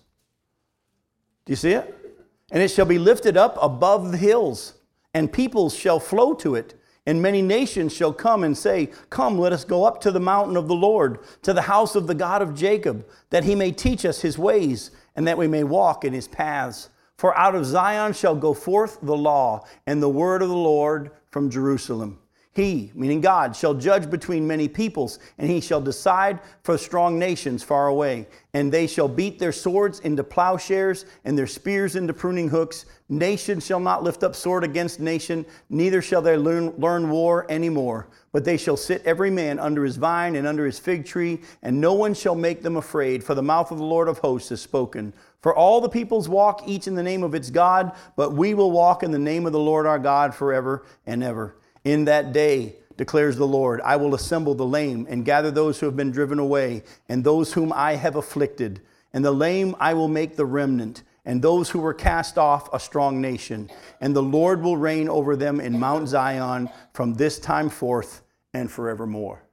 Do you see it? And it shall be lifted up above the hills, and peoples shall flow to it. And many nations shall come and say, Come, let us go up to the mountain of the Lord, to the house of the God of Jacob, that he may teach us his ways, and that we may walk in his paths. For out of Zion shall go forth the law, and the word of the Lord from Jerusalem. He, meaning God, shall judge between many peoples, and he shall decide for strong nations far away. And they shall beat their swords into plowshares, and their spears into pruning hooks. Nation shall not lift up sword against nation, neither shall they learn, learn war any more. But they shall sit every man under his vine and under his fig tree, and no one shall make them afraid, for the mouth of the Lord of hosts has spoken. For all the peoples walk each in the name of its God, but we will walk in the name of the Lord our God forever and ever. In that day, declares the Lord, I will assemble the lame and gather those who have been driven away, and those whom I have afflicted. And the lame I will make the remnant, and those who were cast off a strong nation. And the Lord will reign over them in Mount Zion from this time forth and forevermore.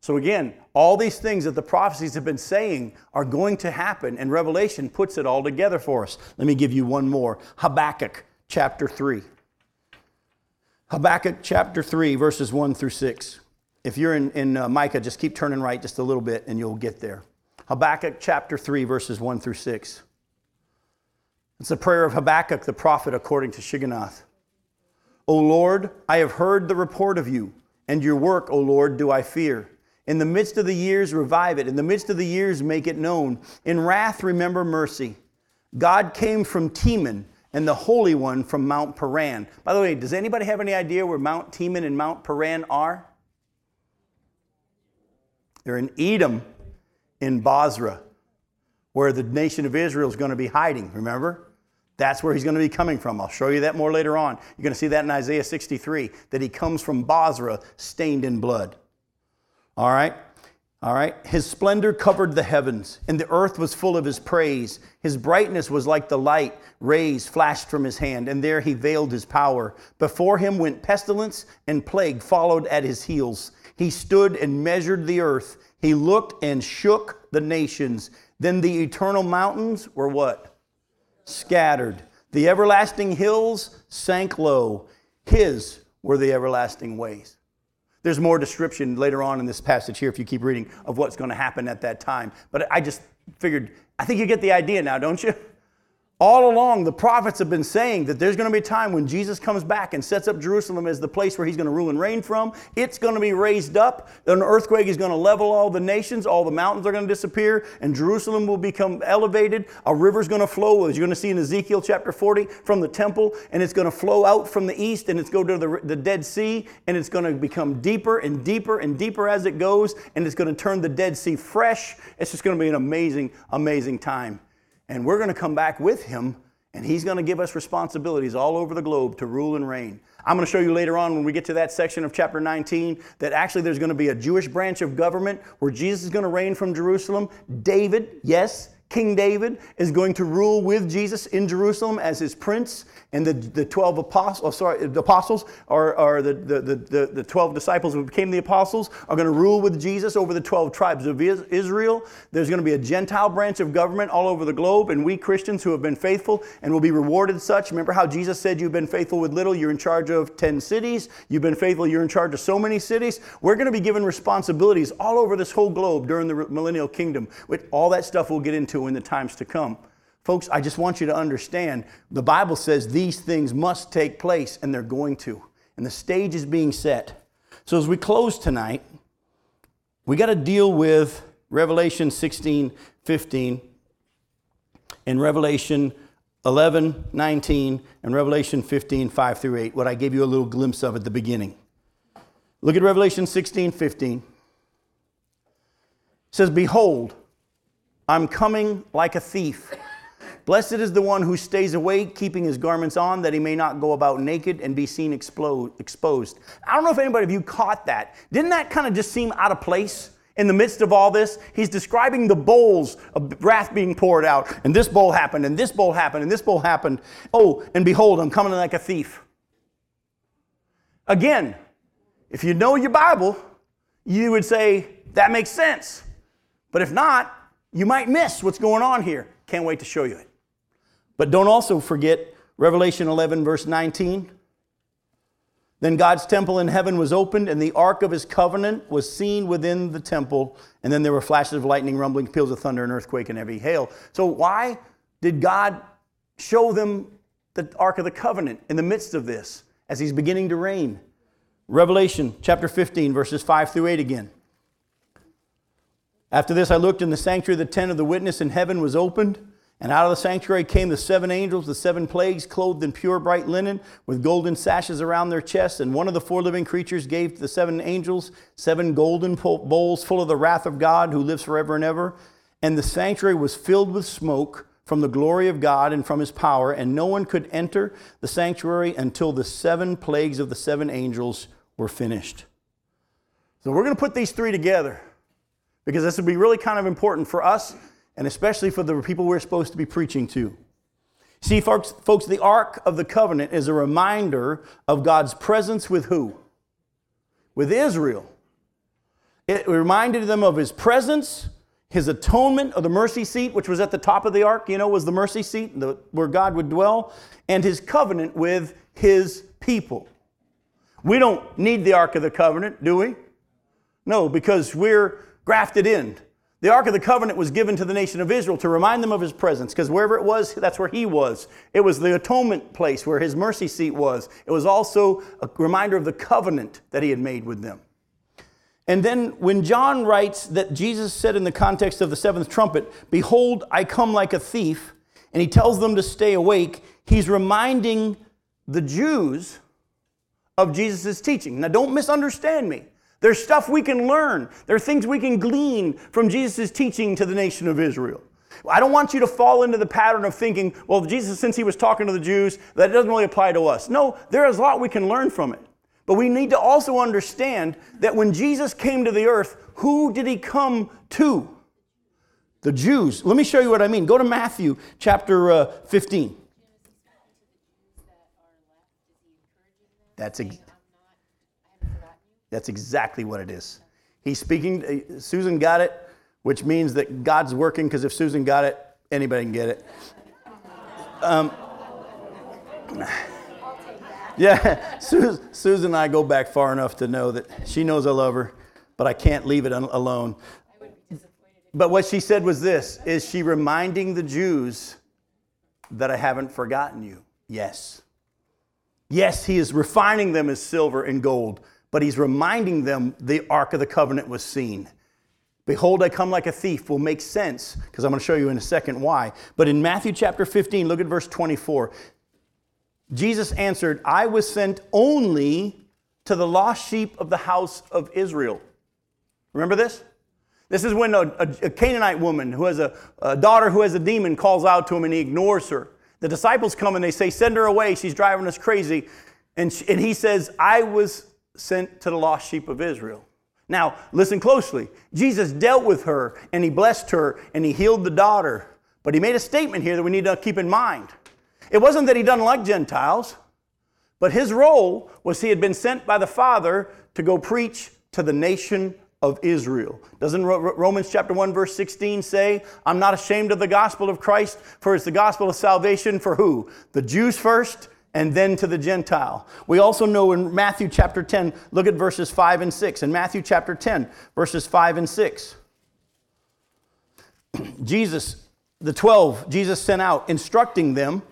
So, again, all these things that the prophecies have been saying are going to happen, and Revelation puts it all together for us. Let me give you one more Habakkuk chapter 3. Habakkuk chapter 3, verses 1 through 6. If you're in, in uh, Micah, just keep turning right just a little bit and you'll get there. Habakkuk chapter 3, verses 1 through 6. It's the prayer of Habakkuk the prophet according to Shigionoth. O Lord, I have heard the report of you, and your work, O Lord, do I fear. In the midst of the years, revive it. In the midst of the years, make it known. In wrath, remember mercy. God came from Teman and the Holy One from Mount Paran. By the way, does anybody have any idea where Mount Teman and Mount Paran are? They're in Edom in Bozrah, where the nation of Israel is going to be hiding, remember? That's where he's going to be coming from. I'll show you that more later on. You're going to see that in Isaiah 63, that he comes from Bozrah stained in blood. All right? All right. His splendor covered the heavens, and the earth was full of his praise. His brightness was like the light rays flashed from his hand, and there he veiled his power. Before him went pestilence, and plague followed at his heels. He stood and measured the earth. He looked and shook the nations. Then the eternal mountains were what? Scattered. The everlasting hills sank low. His were the everlasting ways. There's more description later on in this passage here, if you keep reading, of what's going to happen at that time. But I just figured, I think you get the idea now, don't you? All along, the prophets have been saying that there's going to be a time when Jesus comes back and sets up Jerusalem as the place where he's going to rule and reign from. It's going to be raised up. An earthquake is going to level all the nations. All the mountains are going to disappear, and Jerusalem will become elevated. A river's going to flow, as you're going to see in Ezekiel chapter 40, from the temple, and it's going to flow out from the east, and it's go to the, the Dead Sea, and it's going to become deeper and deeper and deeper as it goes, and it's going to turn the Dead Sea fresh. It's just going to be an amazing, amazing time. And we're going to come back with him, and he's going to give us responsibilities all over the globe to rule and reign. I'm going to show you later on when we get to that section of chapter 19 that actually there's going to be a Jewish branch of government where Jesus is going to reign from Jerusalem. David, yes, King David is going to rule with Jesus in Jerusalem as his prince, and the, the 12 apostles, oh, sorry, the apostles, or, or the, the, the, the 12 disciples who became the apostles, are going to rule with Jesus over the 12 tribes of Israel. There's going to be a Gentile branch of government all over the globe, and we Christians who have been faithful and will be rewarded such. Remember how Jesus said, You've been faithful with little, you're in charge of 10 cities. You've been faithful, you're in charge of so many cities. We're going to be given responsibilities all over this whole globe during the millennial kingdom, all that stuff we'll get into in the times to come. Folks, I just want you to understand the Bible says these things must take place, and they're going to. And the stage is being set. So as we close tonight, we got to deal with Revelation 16, 15, and Revelation 11, 19, and Revelation 15, 5 through 8, what I gave you a little glimpse of at the beginning. Look at Revelation 16, 15. It says, Behold, I'm coming like a thief. Blessed is the one who stays awake, keeping his garments on, that he may not go about naked and be seen exposed. I don't know if anybody of you caught that. Didn't that kind of just seem out of place? In the midst of all this, he's describing the bowls of wrath being poured out. And this bowl happened, and this bowl happened, and this bowl happened. Oh, and behold, I'm coming like a thief. Again, if you know your Bible, you would say, that makes sense. But if not, you might miss what's going on here. Can't wait to show you it. But don't also forget Revelation 11, verse 19. Then God's temple in heaven was opened, and the ark of his covenant was seen within the temple. And then there were flashes of lightning, rumbling, peals of thunder, and earthquake, and heavy hail. So, why did God show them the ark of the covenant in the midst of this as he's beginning to reign? Revelation chapter 15, verses 5 through 8 again. After this, I looked in the sanctuary, the tent of the witness in heaven was opened. And out of the sanctuary came the seven angels, the seven plagues, clothed in pure bright linen, with golden sashes around their chests. And one of the four living creatures gave to the seven angels seven golden bowls full of the wrath of God, who lives forever and ever. And the sanctuary was filled with smoke from the glory of God and from his power, and no one could enter the sanctuary until the seven plagues of the seven angels were finished. So we're going to put these three together because this would be really kind of important for us and especially for the people we're supposed to be preaching to. See, folks, folks, the Ark of the Covenant is a reminder of God's presence with who? With Israel. It reminded them of his presence, his atonement of the mercy seat, which was at the top of the ark, you know, was the mercy seat the, where God would dwell, and his covenant with his people. We don't need the Ark of the Covenant, do we? No, because we're grafted in. The Ark of the Covenant was given to the nation of Israel to remind them of his presence, because wherever it was, that's where he was. It was the atonement place where his mercy seat was. It was also a reminder of the covenant that he had made with them. And then when John writes that Jesus said in the context of the seventh trumpet, Behold, I come like a thief, and he tells them to stay awake, he's reminding the Jews of Jesus' teaching. Now, don't misunderstand me. There's stuff we can learn. There are things we can glean from Jesus' teaching to the nation of Israel. I don't want you to fall into the pattern of thinking, well, Jesus, since he was talking to the Jews, that doesn't really apply to us. No, there is a lot we can learn from it. But we need to also understand that when Jesus came to the earth, who did he come to? The Jews. Let me show you what I mean. Go to Matthew chapter uh, 15. That's a, That's exactly what it is. He's speaking, uh, Susan got it, which means that God's working because if Susan got it, anybody can get it. Um, yeah, Susan, and I go back far enough to know that she knows I love her, but I can't leave it alone. But what she said was this is she reminding the Jews that I haven't forgotten you? Yes. Yes, he is refining them as silver and gold, but he's reminding them the Ark of the Covenant was seen. Behold, I come like a thief will make sense, because I'm going to show you in a second why. But in Matthew chapter 15, look at verse 24. Jesus answered, I was sent only to the lost sheep of the house of Israel. Remember this? This is when a, a, Canaanite woman who has a, a daughter who has a demon calls out to him and he ignores her. The disciples come and they say, Send her away. She's driving us crazy. And, she, and he says, I was sent to the lost sheep of Israel. Now, listen closely. Jesus dealt with her and he blessed her and he healed the daughter. But he made a statement here that we need to keep in mind. It wasn't that he doesn't like Gentiles, but his role was he had been sent by the Father to go preach to the nation of Israel. Doesn't Romans chapter 1 verse 16 say, "I'm not ashamed of the gospel of Christ, for it's the gospel of salvation for who? The Jews first and then to the Gentile." We also know in Matthew chapter 10, look at verses 5 and 6. In Matthew chapter 10, verses 5 and 6. Jesus, the 12, Jesus sent out instructing them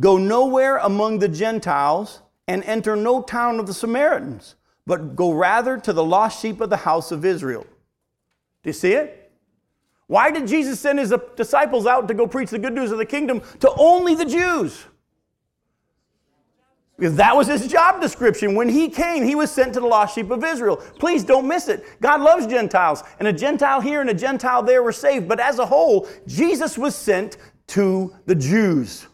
Go nowhere among the Gentiles and enter no town of the Samaritans, but go rather to the lost sheep of the house of Israel. Do you see it? Why did Jesus send his disciples out to go preach the good news of the kingdom to only the Jews? Because that was his job description. When he came, he was sent to the lost sheep of Israel. Please don't miss it. God loves Gentiles, and a Gentile here and a Gentile there were saved. But as a whole, Jesus was sent to the Jews.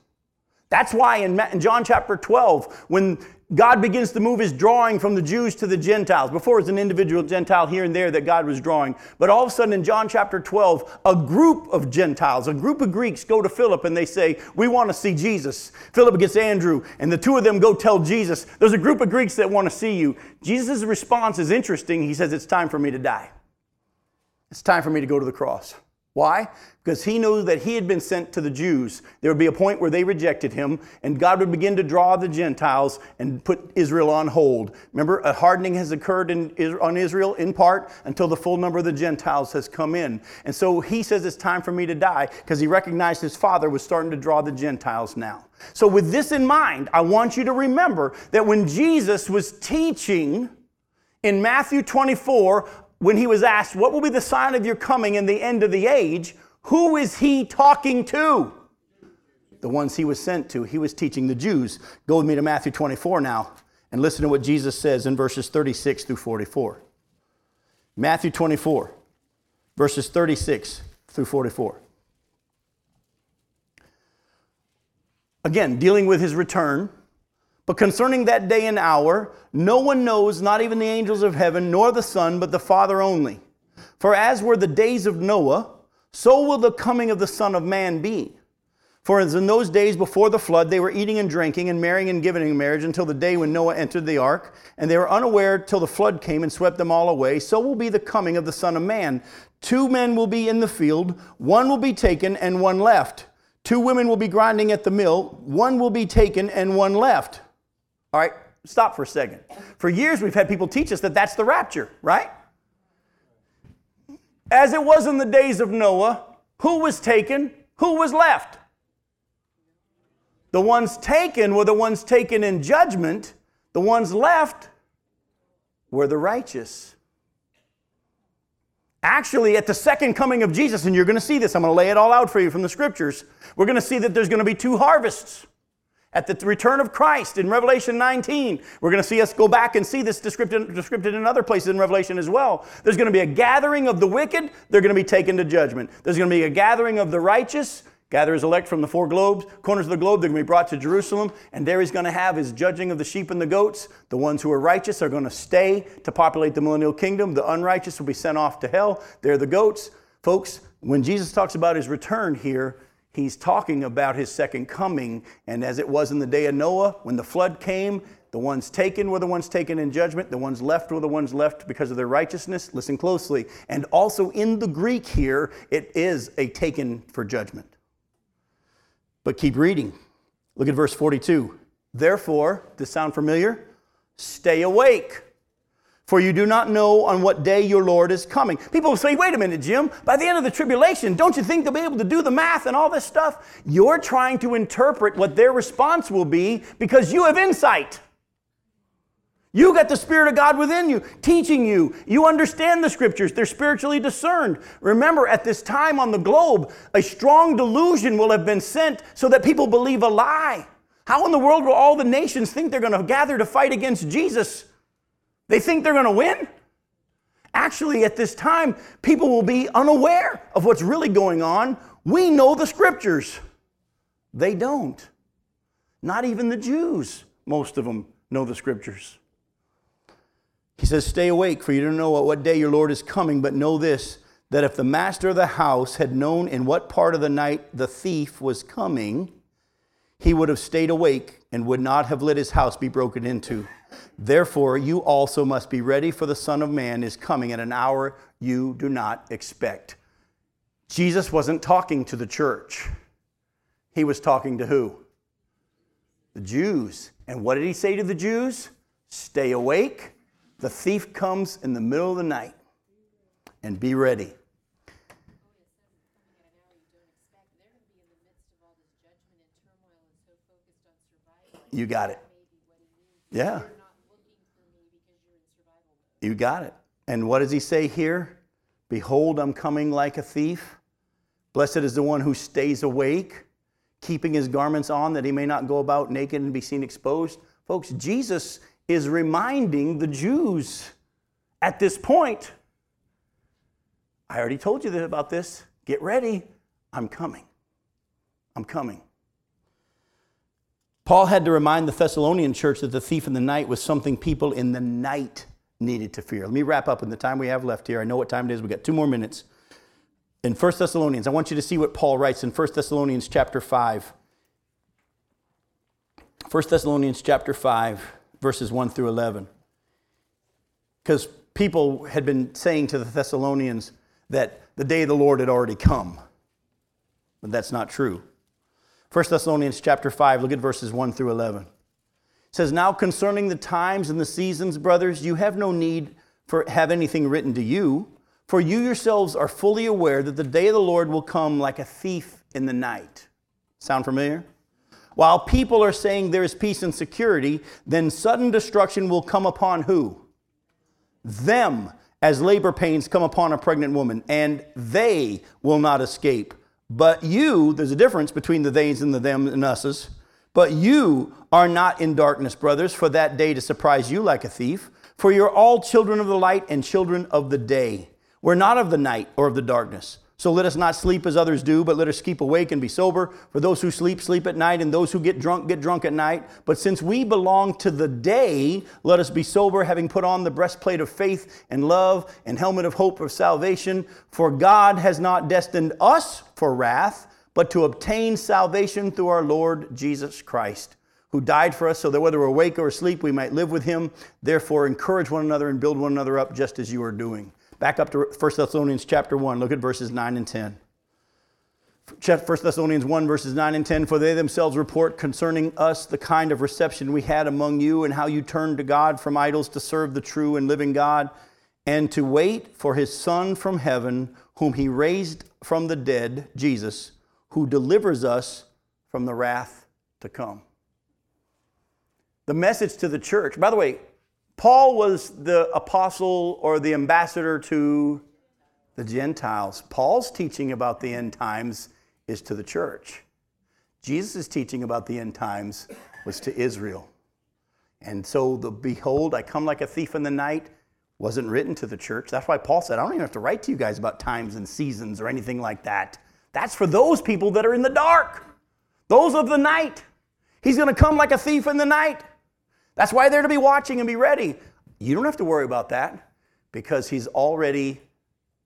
That's why in John chapter 12, when God begins to move his drawing from the Jews to the Gentiles. Before it was an individual Gentile here and there that God was drawing. But all of a sudden in John chapter 12, a group of Gentiles, a group of Greeks go to Philip and they say, We want to see Jesus. Philip gets Andrew, and the two of them go tell Jesus, There's a group of Greeks that want to see you. Jesus' response is interesting. He says, It's time for me to die. It's time for me to go to the cross. Why? Because he knew that he had been sent to the Jews. There would be a point where they rejected him, and God would begin to draw the Gentiles and put Israel on hold. Remember, a hardening has occurred in, on Israel in part until the full number of the Gentiles has come in. And so he says it's time for me to die because he recognized his father was starting to draw the Gentiles now. So, with this in mind, I want you to remember that when Jesus was teaching in Matthew 24 when he was asked, What will be the sign of your coming in the end of the age? Who is he talking to? The ones he was sent to. He was teaching the Jews. Go with me to Matthew 24 now and listen to what Jesus says in verses 36 through 44. Matthew 24, verses 36 through 44. Again, dealing with his return but concerning that day and hour, no one knows, not even the angels of heaven, nor the Son, but the Father only. For as were the days of Noah, so will the coming of the Son of Man be. For as in those days before the flood, they were eating and drinking and marrying and giving in marriage until the day when Noah entered the ark, and they were unaware till the flood came and swept them all away. So will be the coming of the Son of Man. Two men will be in the field, one will be taken and one left. Two women will be grinding at the mill, one will be taken and one left. All right, stop for a second. For years, we've had people teach us that that's the rapture, right? As it was in the days of Noah, who was taken? Who was left? The ones taken were the ones taken in judgment, the ones left were the righteous. Actually, at the second coming of Jesus, and you're going to see this, I'm going to lay it all out for you from the scriptures, we're going to see that there's going to be two harvests. At the return of Christ in Revelation 19, we're going to see us go back and see this described in other places in Revelation as well. There's going to be a gathering of the wicked, they're going to be taken to judgment. There's going to be a gathering of the righteous, gather his elect from the four globes, corners of the globe, they're going to be brought to Jerusalem, and there he's going to have his judging of the sheep and the goats. The ones who are righteous are going to stay to populate the millennial kingdom. The unrighteous will be sent off to hell. They're the goats. Folks, when Jesus talks about his return here, he's talking about his second coming. And as it was in the day of Noah, when the flood came, The ones taken were the ones taken in judgment. The ones left were the ones left because of their righteousness. Listen closely. And also in the Greek here, it is a taken for judgment. But keep reading. Look at verse 42. Therefore, does sound familiar? Stay awake for you do not know on what day your Lord is coming. People will say, wait a minute, Jim, by the end of the tribulation, don't you think they'll be able to do the math and all this stuff? You're trying to interpret what their response will be because you have insight. You got the Spirit of God within you, teaching you. You understand the scriptures, they're spiritually discerned. Remember, at this time on the globe, a strong delusion will have been sent so that people believe a lie. How in the world will all the nations think they're going to gather to fight against Jesus? They think they're going to win. Actually, at this time, people will be unaware of what's really going on. We know the scriptures. They don't. Not even the Jews, most of them know the scriptures. He says, Stay awake, for you don't know what day your Lord is coming, but know this that if the master of the house had known in what part of the night the thief was coming, he would have stayed awake and would not have let his house be broken into. Therefore, you also must be ready, for the Son of Man is coming at an hour you do not expect. Jesus wasn't talking to the church, he was talking to who? The Jews. And what did he say to the Jews? Stay awake. The thief comes in the middle of the night, and be ready. You got it. Yeah. You got it. And what does he say here? Behold, I'm coming like a thief. Blessed is the one who stays awake, keeping his garments on that he may not go about naked and be seen exposed. Folks, Jesus is reminding the Jews at this point I already told you about this. Get ready. I'm coming. I'm coming. Paul had to remind the Thessalonian church that the thief in the night was something people in the night needed to fear. Let me wrap up in the time we have left here. I know what time it is. We got two more minutes. In 1 Thessalonians, I want you to see what Paul writes in 1 Thessalonians chapter 5. 1 Thessalonians chapter 5, verses 1 through 11. Because people had been saying to the Thessalonians that the day of the Lord had already come. But that's not true. 1 Thessalonians chapter 5, look at verses 1 through 11 says, Now concerning the times and the seasons, brothers, you have no need for have anything written to you, for you yourselves are fully aware that the day of the Lord will come like a thief in the night. Sound familiar? While people are saying there is peace and security, then sudden destruction will come upon who? Them, as labor pains come upon a pregnant woman, and they will not escape. But you, there's a difference between the theys and the them and us's. But you are not in darkness, brothers, for that day to surprise you like a thief. For you're all children of the light and children of the day. We're not of the night or of the darkness. So let us not sleep as others do, but let us keep awake and be sober. For those who sleep, sleep at night, and those who get drunk, get drunk at night. But since we belong to the day, let us be sober, having put on the breastplate of faith and love and helmet of hope of salvation. For God has not destined us for wrath but to obtain salvation through our Lord Jesus Christ, who died for us so that whether we're awake or asleep, we might live with him. Therefore, encourage one another and build one another up just as you are doing. Back up to 1 Thessalonians chapter 1, look at verses 9 and 10. 1 Thessalonians 1, verses 9 and 10 For they themselves report concerning us the kind of reception we had among you, and how you turned to God from idols to serve the true and living God, and to wait for his Son from heaven, whom he raised from the dead, Jesus who delivers us from the wrath to come. The message to the church, by the way, Paul was the apostle or the ambassador to the Gentiles. Paul's teaching about the end times is to the church. Jesus' teaching about the end times was to Israel. And so the behold, I come like a thief in the night wasn't written to the church. That's why Paul said, I don't even have to write to you guys about times and seasons or anything like that. That's for those people that are in the dark, those of the night. He's going to come like a thief in the night. That's why they're to be watching and be ready. You don't have to worry about that because he's already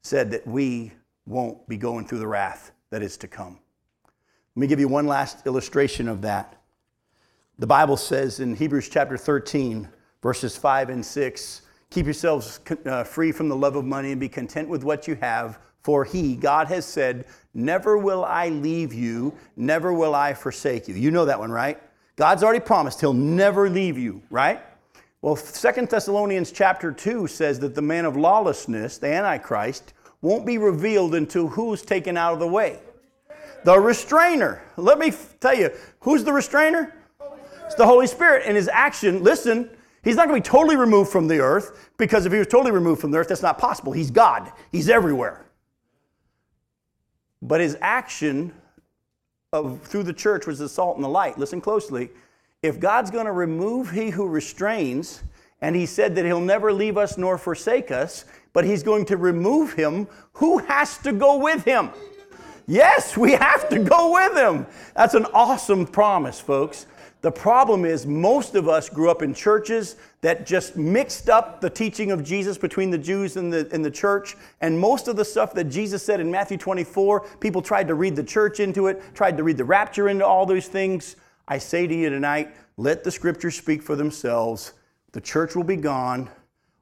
said that we won't be going through the wrath that is to come. Let me give you one last illustration of that. The Bible says in Hebrews chapter 13, verses 5 and 6 keep yourselves uh, free from the love of money and be content with what you have. For he, God has said, Never will I leave you, never will I forsake you. You know that one, right? God's already promised he'll never leave you, right? Well, Second Thessalonians chapter 2 says that the man of lawlessness, the Antichrist, won't be revealed until who's taken out of the way? The restrainer. Let me tell you, who's the restrainer? It's the Holy Spirit. And his action, listen, he's not going to be totally removed from the earth because if he was totally removed from the earth, that's not possible. He's God, he's everywhere. But his action of, through the church was the salt and the light. Listen closely. If God's going to remove he who restrains, and he said that he'll never leave us nor forsake us, but he's going to remove him, who has to go with him? Yes, we have to go with him. That's an awesome promise, folks. The problem is, most of us grew up in churches that just mixed up the teaching of Jesus between the Jews and the, and the church. And most of the stuff that Jesus said in Matthew 24, people tried to read the church into it, tried to read the rapture into all those things. I say to you tonight, let the scriptures speak for themselves. The church will be gone.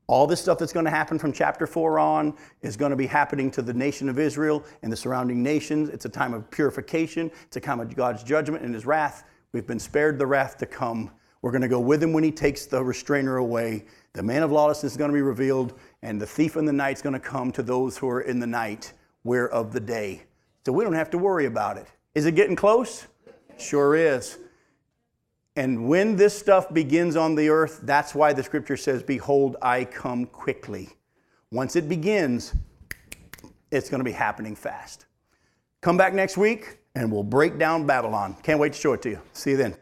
All this stuff that's going to happen from chapter 4 on is going to be happening to the nation of Israel and the surrounding nations. It's a time of purification, it's a time of God's judgment and his wrath. We've been spared the wrath to come. We're going to go with him when he takes the restrainer away. The man of lawlessness is going to be revealed, and the thief in the night is going to come to those who are in the night, where of the day. So we don't have to worry about it. Is it getting close? Sure is. And when this stuff begins on the earth, that's why the scripture says, Behold, I come quickly. Once it begins, it's going to be happening fast. Come back next week and we'll break down Babylon. Can't wait to show it to you. See you then.